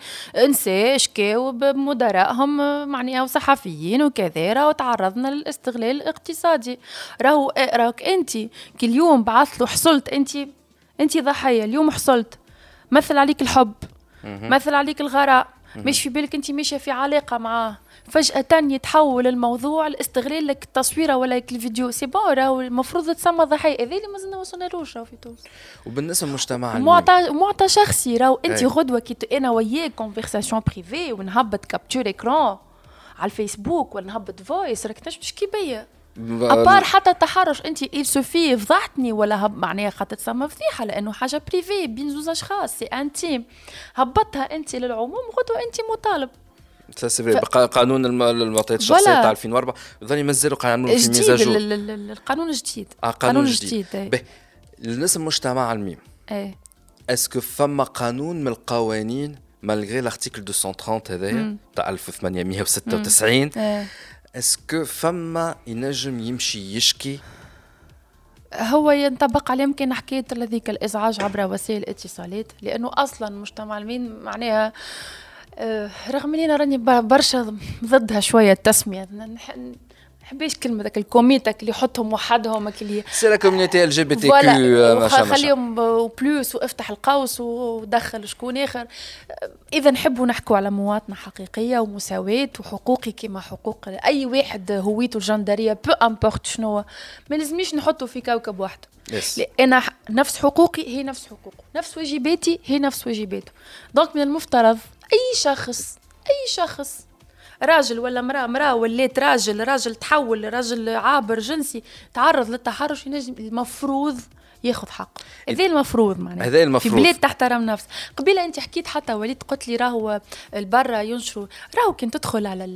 نساء شكاو بمدراءهم معناها وصحفيين وكذا راهو تعرضنا للاستغلال الاقتصادي. راهو راهوك أنت كي اليوم بعثت له حصلت انت أنت ضحية اليوم حصلت. مثل عليك الحب. مثل عليك الغرام. مش في بالك انت ماشية في علاقة معاه. فجأة يتحول الموضوع لاستغلال لك التصويرة ولا لك الفيديو. c'est bon راهو المفروض تسمى ضحية. هذا اللي مازلنا ما وصلنالوش راهو في تونس. وبالنسبة للمجتمع معطى معطى شخصي راهو. انت غدوة كي أنا وياك conversation privée ونهبط capture écran على الفيسبوك ولا نهبط voice راك تنجم تشكي بيا. à part حتى التحرش انت il suffit فضحتني ولا هب معناها خاطر تسمى فضيحة لأنه حاجة privé بين زوز أشخاص c'est intime هبطها انت للعموم غدوة انت مطالب. ف... قانون المعطيات الشخصيه تاع 2004 ظل مازالوا قاعدين يعملوا في ميزاجو القانون الجديد آه قانون, قانون جديد, جديد. الناس المجتمع الميم إيه. est-ce que فما قانون من القوانين malgré l'article 230 هذايا تاع 1896 est-ce que فما ينجم يمشي يشكي هو ينطبق عليه يمكن حكايه هذيك الإزعاج عبر وسائل الاتصالات لأنه أصلا مجتمع الميم معناها آه، رغم اني راني برشا ضدها شوية التسمية. نحبش كلمة ذاك الكوميتك اللي يحطهم وحدهم اللي c'est لا كوميونيتي ال جي بي تي كيو خليهم plus وافتح القوس ودخل شكون آخر. إذا نحبوا نحكوا على مواطنه حقيقية ومساواة وحقوقي كما حقوق أي واحد هويته الجندرية peu importe شنو ما لازميش نحطه في كوكب واحد. Yes. لأن نفس حقوقي هي نفس حقوقه. نفس واجباتي هي نفس واجباته. donc من المفترض أي شخص أي شخص راجل ولا مرأة مرأة ولات راجل راجل تحول راجل عابر جنسي تعرض للتحرش ينجم المفروض ياخذ حقه هذا المفروض معناها. هذا المفروض. في بلاد تحترم نفس. قبيلة انت حكيت حتى وليد قلت لي راهو البرا ينشروا. راهو كان تدخل على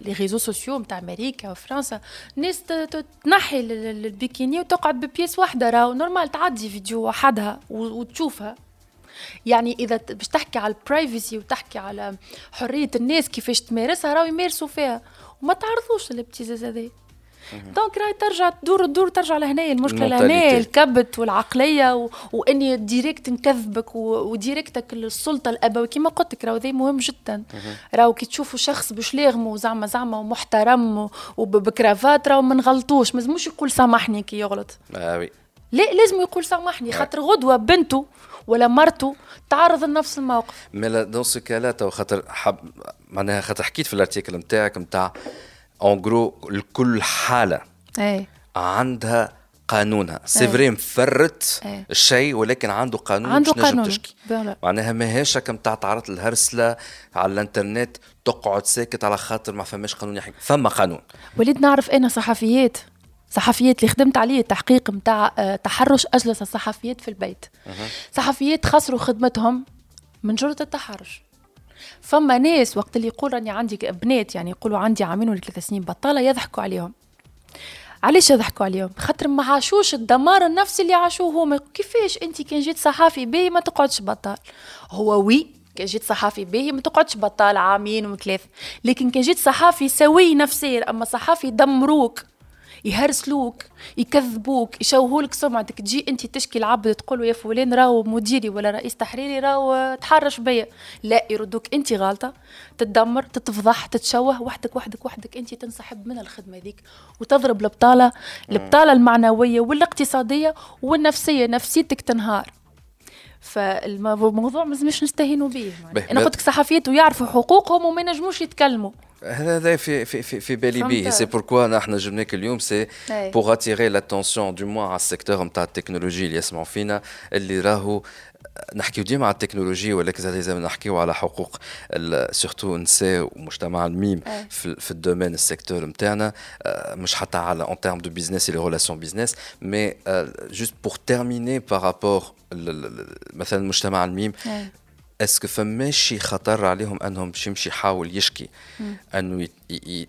les réseaux sociaux نتاع أمريكا وفرنسا الناس تنحي البيكيني وتقعد ب pièce واحدة. راهو normal تعدي فيديو وحدها وتشوفها. يعني إذا باش تحكي على ال privacy وتحكي على حرية الناس كيفاش تمارسها راهو يمارسوا فيها. وما تعرضوش الابتزاز هذا donc راهي ترجع تدور تدور ترجع لهنا المشكلة لهنا الكبت والعقلية و... وإني direct نكذبك و... و direct السلطة الأبوية. كما قلت لك راهو ذي مهم جدا. راهو كي تشوفوا شخص بشلاغمه زعما زعما ومحترم و ب cravate راهو ما نغلطوش. ما يقول سامحني كي يغلط. oui. لا لازم يقول سامحني خاطر غدوة بنته ولا مرته تعرض لنفس الموقف. mais dans ce cas-là تو خاطر حب معناها خاطر حكيت في الارتيكل نتاعك نتاع اون جرو لكل حالة. اي عندها قانونها. سي فري مفرت أي. الشيء ولكن عنده قانون عنده باش قانون. تشكي. معناها ماهيش كم تاع تعرض الهرسله على الانترنت تقعد ساكت على خاطر ما فماش قانون يحكي. فما قانون. وليد نعرف أنا صحفيات؟ صحفيات اللي خدمت عليه التحقيق نتاع آه، تحرش أجلس الصحفيات في البيت. صحفيات خسروا خدمتهم من جرة التحرش. فما ناس وقت اللي يقول راني عندي بنات يعني يقولوا عندي عامين ولا ثلاث سنين بطالة يضحكوا عليهم. علاش يضحكوا عليهم؟ خاطر ما عاشوش الدمار النفسي اللي عاشوه هما. كيفاش أنت كان جيت صحافي باهي ما تقعدش بطال؟ هو وي كان جيت صحافي باهي ما تقعدش بطال عامين وثلاث لكن كان جيت صحافي سوي نفسيا أما صحافي دمروك. يهرسلوك يكذبوك يشوهولك سمعتك. تجي أنت تشكي العبد تقول يا فلان راهو مديري ولا رئيس تحريري راهو تحرش بيا. لا يردوك أنت غلطه تتدمر تتفضح تتشوه. وحدك وحدك وحدك. أنت تنسحب من الخدمة ذيك وتضرب البطاله البطاله المعنوية والاقتصادية والنفسية. نفسيتك تنهار. فالموضوع لازمش نستهينوا به أنا قلت لك صحفيات ويعرفوا حقوقهم وما ينجموش يتكلموا. هذا في في في في بالي بيه. c'est pourquoi نحن جبناك اليوم. c'est pour attirer l'attention du moins على ال secteur نتاع التكنولوجي اللي يسمعوا فينا اللي راهو نحكيو ديما على التكنولوجيا ولكن لازم نحكيو على حقوق surtout النساء ومجتمع الميم في, في ال domaine ال secteur نتاعنا مش حتى على en termes de business les relations business mais juste pour terminer par rapport مثلا المجتمع الميم est-ce que فماش شي خطر عليهم أنهم باش يمشي يحاول يشكي أنه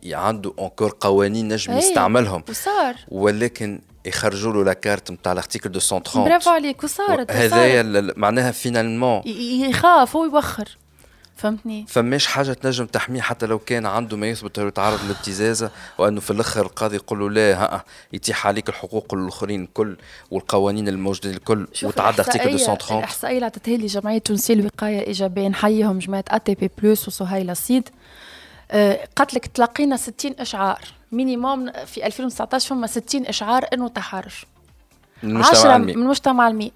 عنده encore قوانين نجم يستعملهم. وصار. ولكن يخرجوا له la carte نتاع ال article 230 برافو عليك وصارت هذايا معناها finalement يخاف هو يوخر. فهمتني؟ فماش حاجة تنجم تحميه حتى لو كان عنده ما يثبت أنه يتعرض للابتزازه وأنه في الآخر القاضي يقول له لا ها يتيح عليك الحقوق الآخرين الكل والقوانين الموجودة الكل وتعدى article 230 الإحصائية اللي عطتها لي جمعية تونسية الوقايه الايجابيه نحييهم جماعة ATP plus وسهيله سيد أه قالت لك تلقينا 60 إشعار. minimum في 2019 فما 60 إشعار إنه تحرش من المجتمع من المجتمع المي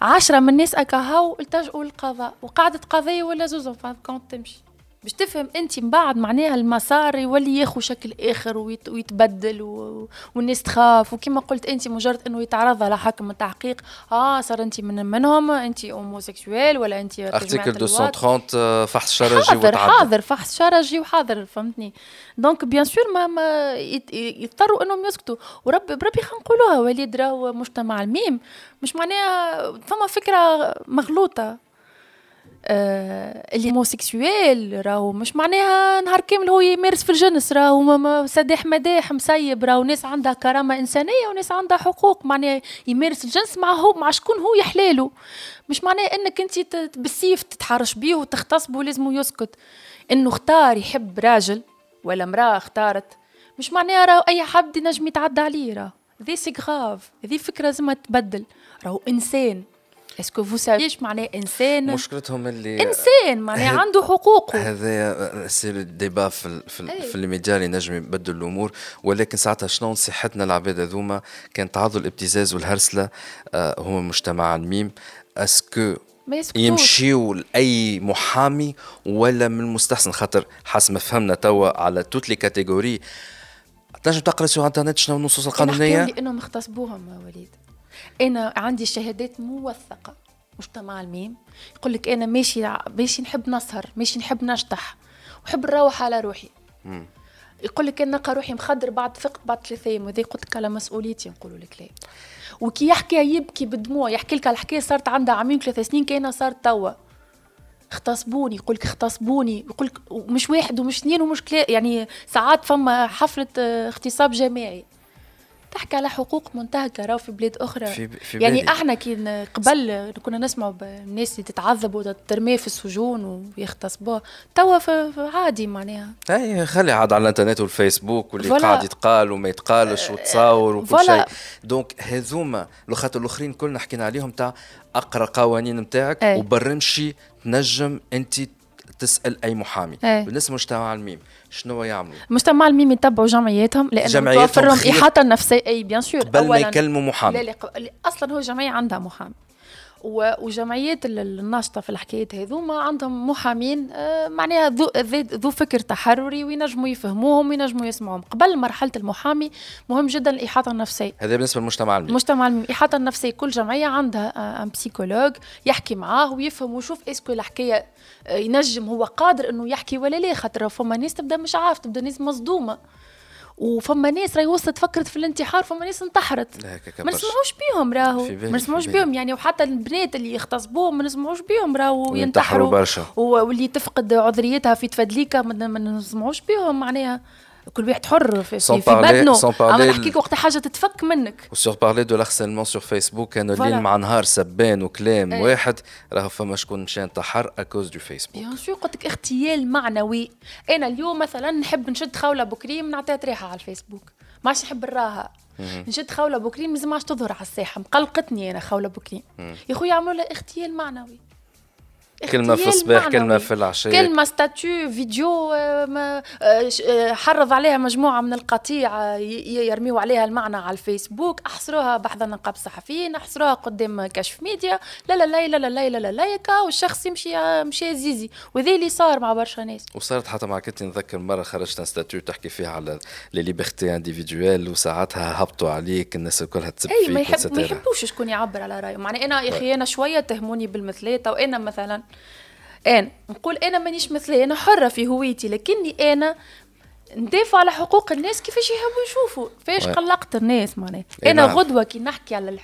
عشرة من الناس أكاهو التجؤوا للقضاء وقعدت قضية ولا زوز كونت تمشي. باش تفهم انت من بعد معناها المسار يولي ياخذ شكل آخر ويت ويتبدل و... والناس تخاف. وكما قلت انت مجرد انه يتعرض على حاكم التحقيق. آه صار انت من منهم انت homosexuel ولا انت article 230 فحص شرجي حاضر حاضر فحص شرجي وحاضر فهمتني. donc bien sûr ما, ما يضطروا انهم يسكتوا. وربي بربي خلينا نقولوها وليد راهو مجتمع الميم. مش معناها فما فكرة مغلوطة. آه اللي homosexuel راهو مش معناها نهار كامل هو يمارس في الجنس راهو سداح مداح مسيب راهو ناس عندها كرامة إنسانية وناس عندها حقوق معناها يمارس الجنس مع هو مع شكون هو يحلاله. مش معناه إنك أنت بالسيف تتحرش بيه وتغتصبه ولازم يسكت. إنه اختار يحب راجل ولا امرأة اختارت مش معناها راهو أي حد ينجم يتعدى عليه راهو. ذي c'est grave ذي فكرة لازم تبدل. راهو إنسان. est-ce que vous savez معناه انسان مشكلتهم اللي انسان معناه عنده حقوقه هذا c'est le débat في في, أيه. في الميديا اللي نجم يبدل الأمور. ولكن ساعتها شنو نصيحتنا العباد هذوما كان تعرضوا الابتزاز والهرسلة آه هما مجتمع الميم. est-ce que يمشيوا لأي محامي ولا من المستحسن؟ خاطر حسب ما فهمنا توا على toutes les catégories. تنجم تقرأ sur internet شنو النصوص القانونية؟ إنهم اغتصبوهم وليد. أنا عندي شهادات موثقة. مجتمع الميم يقول لك أنا ماشي ماشي نحب نسهر ماشي نحب نشطح ونحب نروح على روحي. يقول لك أنا نلقى روحي مخدر بعد فقت بعد ثلاث أيام وذي قلت لك على مسؤوليتي نقول لك لا. وكي يحكي يبكي بدموع يحكي لك الحكاية صارت عندها عامين ثلاث سنين كأنها صارت توا. اغتصبوني يقول لك اغتصبوني يقول لك مش واحد ومش اثنين ومش يعني ساعات فما حفلة اغتصاب جماعي. تحكي على حقوق منتهكة راهو في بلاد أخرى. في في يعني إحنا كي قبل كنا نسمعوا الناس اللي تتعذب وترمي في السجون ويغتصبوها توا عادي معناها. أي خلي عاد على الإنترنت والفيسبوك واللي قاعد يتقال وما يتقالش وتصاور وكل شيء. donc هذوما خاطر الأخرين كلنا حكينا عليهم تاع أقرأ قوانين نتاعك وبرمشي تنجم أنت تسال أي محامي. أي. بالنسبة لمجتمع الميم شنو يعملوا؟ مجتمع الميم يتبعوا جمعياتهم لأنه توفر لهم إحاطة نفسية. أي bien sûr قبل ما يكلموا محامي. لا لا أصلا هو جمعية عندها محامي. وجمعيات الناشطه في الحكايات هذوما عندهم محامين آه، معناها ذو, ذو فكر تحرري وينجموا يفهموهم وينجموا يسمعوهم. قبل مرحلة المحامي مهم جدا الإحاطة النفسية. هذا بالنسبة للمجتمع الميم المجتمع الميم الإحاطة النفسية كل جمعية عندها un psychologue يحكي معاه ويفهم ويشوف est-ce que الحكاية آه، ينجم هو قادر إنه يحكي ولا لا خاطر فما ناس تبدأ مش عارف تبدأ ناس مصدومة. وفما ناس راهي وصلت فكرت في الانتحار فما ناس انتحرت. ما نسمعوش بيهم راهو. ما نسمعوش بيهم يعني وحتى البنات اللي يغتصبوهم ما نسمعوش بيهم راهو ينتحروا. برشا. واللي تفقد عذريتها في تفدليكا ما نسمعوش بيهم معناها. كل واحد حر في, في, في بدنه أما نحكيك وقت حاجة تتفك منك. و sans parler de l'harcèlement sur Facebook كانوا الليل مع نهار سبان وكلام إيه. واحد راه فما شكون مشى انتحر à cause de Facebook bien sûr قلت لك اغتيال معنوي. أنا اليوم مثلا نحب نشد خولة بكريم نعطيها ريحه على الفيسبوك. ما عادش نحب نراها. نشد خولة بكريم لازم عادش تظهر على الساحة. مقلقتني أنا خولة بكريم يا خويا عملوا لها اغتيال معنوي. كلمه في الصباح كلمه في العشاء كلمه statut vidéo آه، آه، حرض عليها مجموعه من القطيع يرميوا عليها المعنى على الفيسبوك احصروها بحث نقاب الصحفيين احصروها قدام كشف ميديا لا لا لا لا لا لا لا لا لا والشخص يمشي مشي زيزي وذي اللي صار مع برشا ناس وصارت حتى مع كنت نذكر مره خرجت statut تحكي فيها على les libertés individuelles وساعتها هبطوا عليك الناس كلها تسب فيك ما, يحب ما يحبوش شكون يعبر على رايه معنى أنا يا أخي أنا شوية تهموني بالمثلية وأنا مثلا أنا نقول أنا مانيش مثلي أنا حرة في هويتي لكني أنا ندافع على حقوق الناس كيفاش يحبوا يشوفوا. فاش قلقت الناس معناها. أنا نعم. غدوة كي نحكي على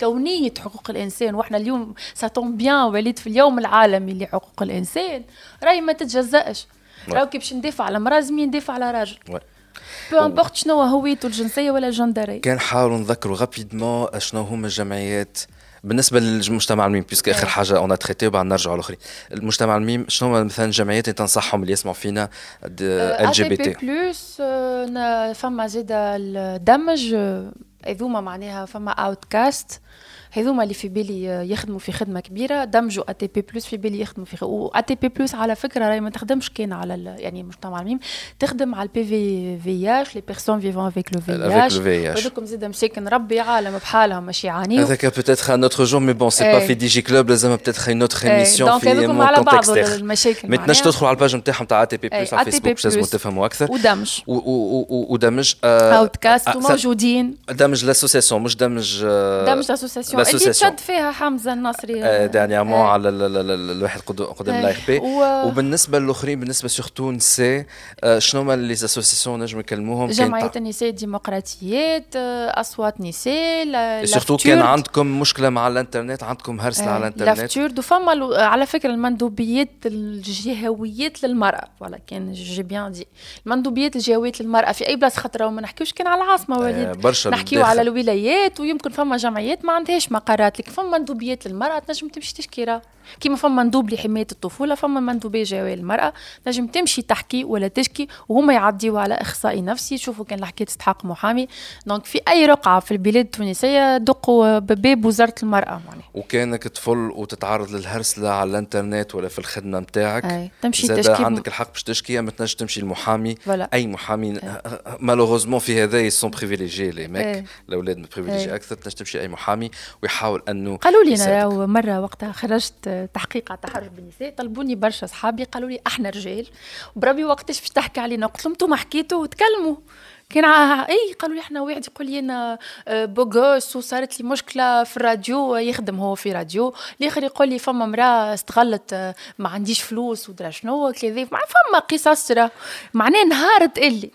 كونية حقوق الإنسان وإحنا اليوم ça tombe bien وليد في اليوم العالمي لحقوق الإنسان راهي ما تتجزأش. راهو كي باش ندافع على مراه زميل ندافع على راجل. peu importe شنو هويته الجنسية ولا الجندرية. كان حاولوا نذكروا rapidement شنو هما الجمعيات بالنسبة للمجتمع الميم puisque آخر حاجة on traitait وبعد نرجعوا الأخرين. المجتمع الميم شنو مثلا الجمعيات اللي تنصحهم اللي يسمعوا فينا؟ LGBT plus فما زيد الدمج هذوما معناها فما Outcast هذوما اللي في بالي يخدموا في خدمة كبيرة. دمجوا ATP plus في بالي يخدموا في و ATP plus على فكرة راهي ما تخدمش كان على يعني المجتمع الميم. تخدم على البي في في اش لي بيرسون فيفون افيك لو في اش هذوكم زيد مساكن ربي عالم بحالهم ماشي يعانيوا هذاك بوتيتر ان اوتر جور مي بون سي با في دي جي كلوب لازم بوتيتر اون اوتر ايميسيون في مون بعض المشاكل ما تنجمش تدخلوا على الباج نتاعهم تاع ا تي بي بلس على فيسبوك باش لازم تفهموا أكثر. ودمج. ودمج اوت كاست وموجودين دمج لاسوسياسيون مش دمج دمج لاسوسياسيون اللي تشد فيها حمزة النصري. دانيامون على الواحد قدام لايف بي وبالنسبة للآخرين بالنسبة surtout نساء شنو هما les associations نجم نكلموهم؟ جمعية النساء الديمقراطيات أصوات نساء surtout كان عندكم مشكلة مع الإنترنت؟ عندكم هرسله على الإنترنت؟ لافتورد وفما على فكرة المندوبيات الجهويات للمرأة. ولا كان j'ai bien dit المندوبيات الجهويات للمرأة. في أي بلاصة خاطر ما نحكيوش كان على العاصمة وليد. برشا نحكيو على الولايات ويمكن فما جمعيات ما عندهاش مقرات لكن فما مندوبيات للمرأة تنجم تمشي تشكي كيما فما مندوب لحماية الطفولة فما مندوبية جهوية للمرأة نجم تمشي تحكي ولا تشكي وهما يعديوا على إخصائي نفسي يشوفوا كان الحكاية تستحق محامي. donc في أي رقعة في البلاد التونسية دقوا بباب وزارة المرأة معناها. وكانك طفل وتتعرض للهرسلة على الإنترنت ولا في الخدمة نتاعك تمشي تشكي عندك الحق باش تشكي أما تنجم تمشي للمحامي. أي محامي malheureusement في هذا sont privilégiés les mecs الأولاد privilégiés أكثر تنجم تمشي أي محامي ويحاول أنه قالوا لي مرة وقتها خرجت تحقيق على التحرش بالنساء طلبوني برشا صحابي قالوا لي أحنا رجال. بربي وقتاش باش تحكي علينا؟ قلت لهم أنتم حكيتوا وتكلموا. كان إي قالوا لي إحنا واحد يقول لي أنا آه، بوغوس وصارت لي مشكلة في الراديو يخدم هو في راديو. الآخر يقول لي فما امرأة استغلت آه، ما عنديش فلوس ودرا شنو كذا فما قصص معناه نهار اللي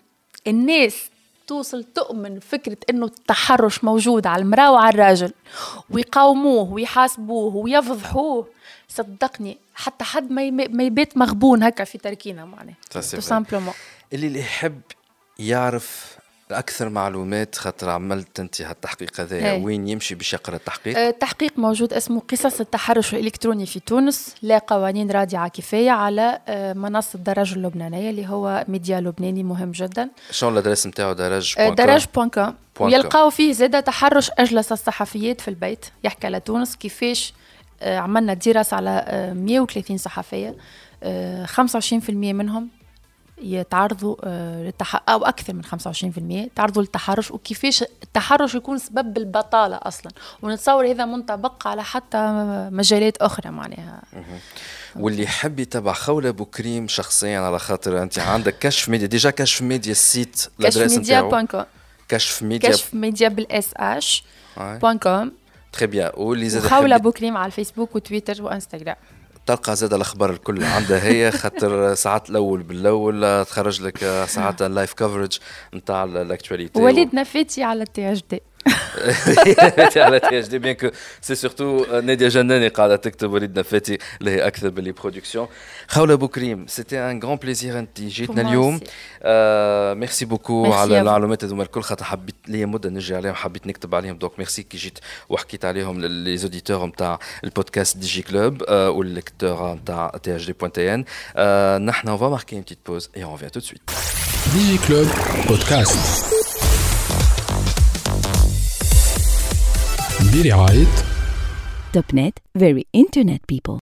الناس توصل تؤمن فكرة إنه التحرش موجود على المرأة وعلى الراجل ويقاوموه ويحاسبوه ويفضحوه. صدقني حتى حد ما يبات مغبون هكا في تركينة معناه tout simplement اللي اللي يحب يعرف أكثر معلومات خاطر عملت أنت هالتحقيق هذا وين يمشي باش يقرأ التحقيق؟ التحقيق أه، موجود اسمه قصص التحرش الإلكتروني في تونس لا قوانين رادعة كفاية على أه، منصة درج اللبنانيه اللي هو ميديا لبناني مهم جدا. شنو ال adresse نتاعو درج Daraj point com ويلقاو فيه زاده تحرش أجلس الصحفيات في البيت يحكي على تونس كيفاش أه، عملنا دراسه على 130 صحفية 25% منهم يتعرضوا آه، للتح... أو أكثر من 25% تعرضوا للتحرش وكيفاش التحرش يكون سبب البطالة أصلا. ونتصور هذا منطبق على حتى مجالات أخرى معناها. واللي يحب يتابع خوله بوكريم شخصيا على خاطر أنت عندك كشف Media déjà كشف Media ال site كشف Media point com كشف ميديا. كشف ميديا بالإس اش بوان كوم تري بيان واللي زاد خوله بوكريم على الفيسبوك وتويتر وإنستغرام. تلقى زاد الأخبار الكل. عندها هي خاطر ساعات الأول بالأول تخرج لك ساعات اللايف كفرج نتاع الاكتواليتي وليد نفيتي على التي اش دي على تي اش دي بيان كو سي سورتو ناديه جناني قاعدة تكتب وليد نفاتي اللي هي أكثر باللي برودكسيون خوله بوكريم سيتي ان غران بليزير انت جيتنا اليوم merci beaucoup على المعلومات هذوما الكل خاطر حبيت لي مده نجي عليهم حبيت نكتب عليهم. donc merci كي جيت وحكيت عليهم les auditeurs نتاع ال podcast Digiclub و les lecteurs نتاع THD point tn نحن on va marquer une petite pause et on vient tout de suite Digiclub podcast برعاية توب نت very internet people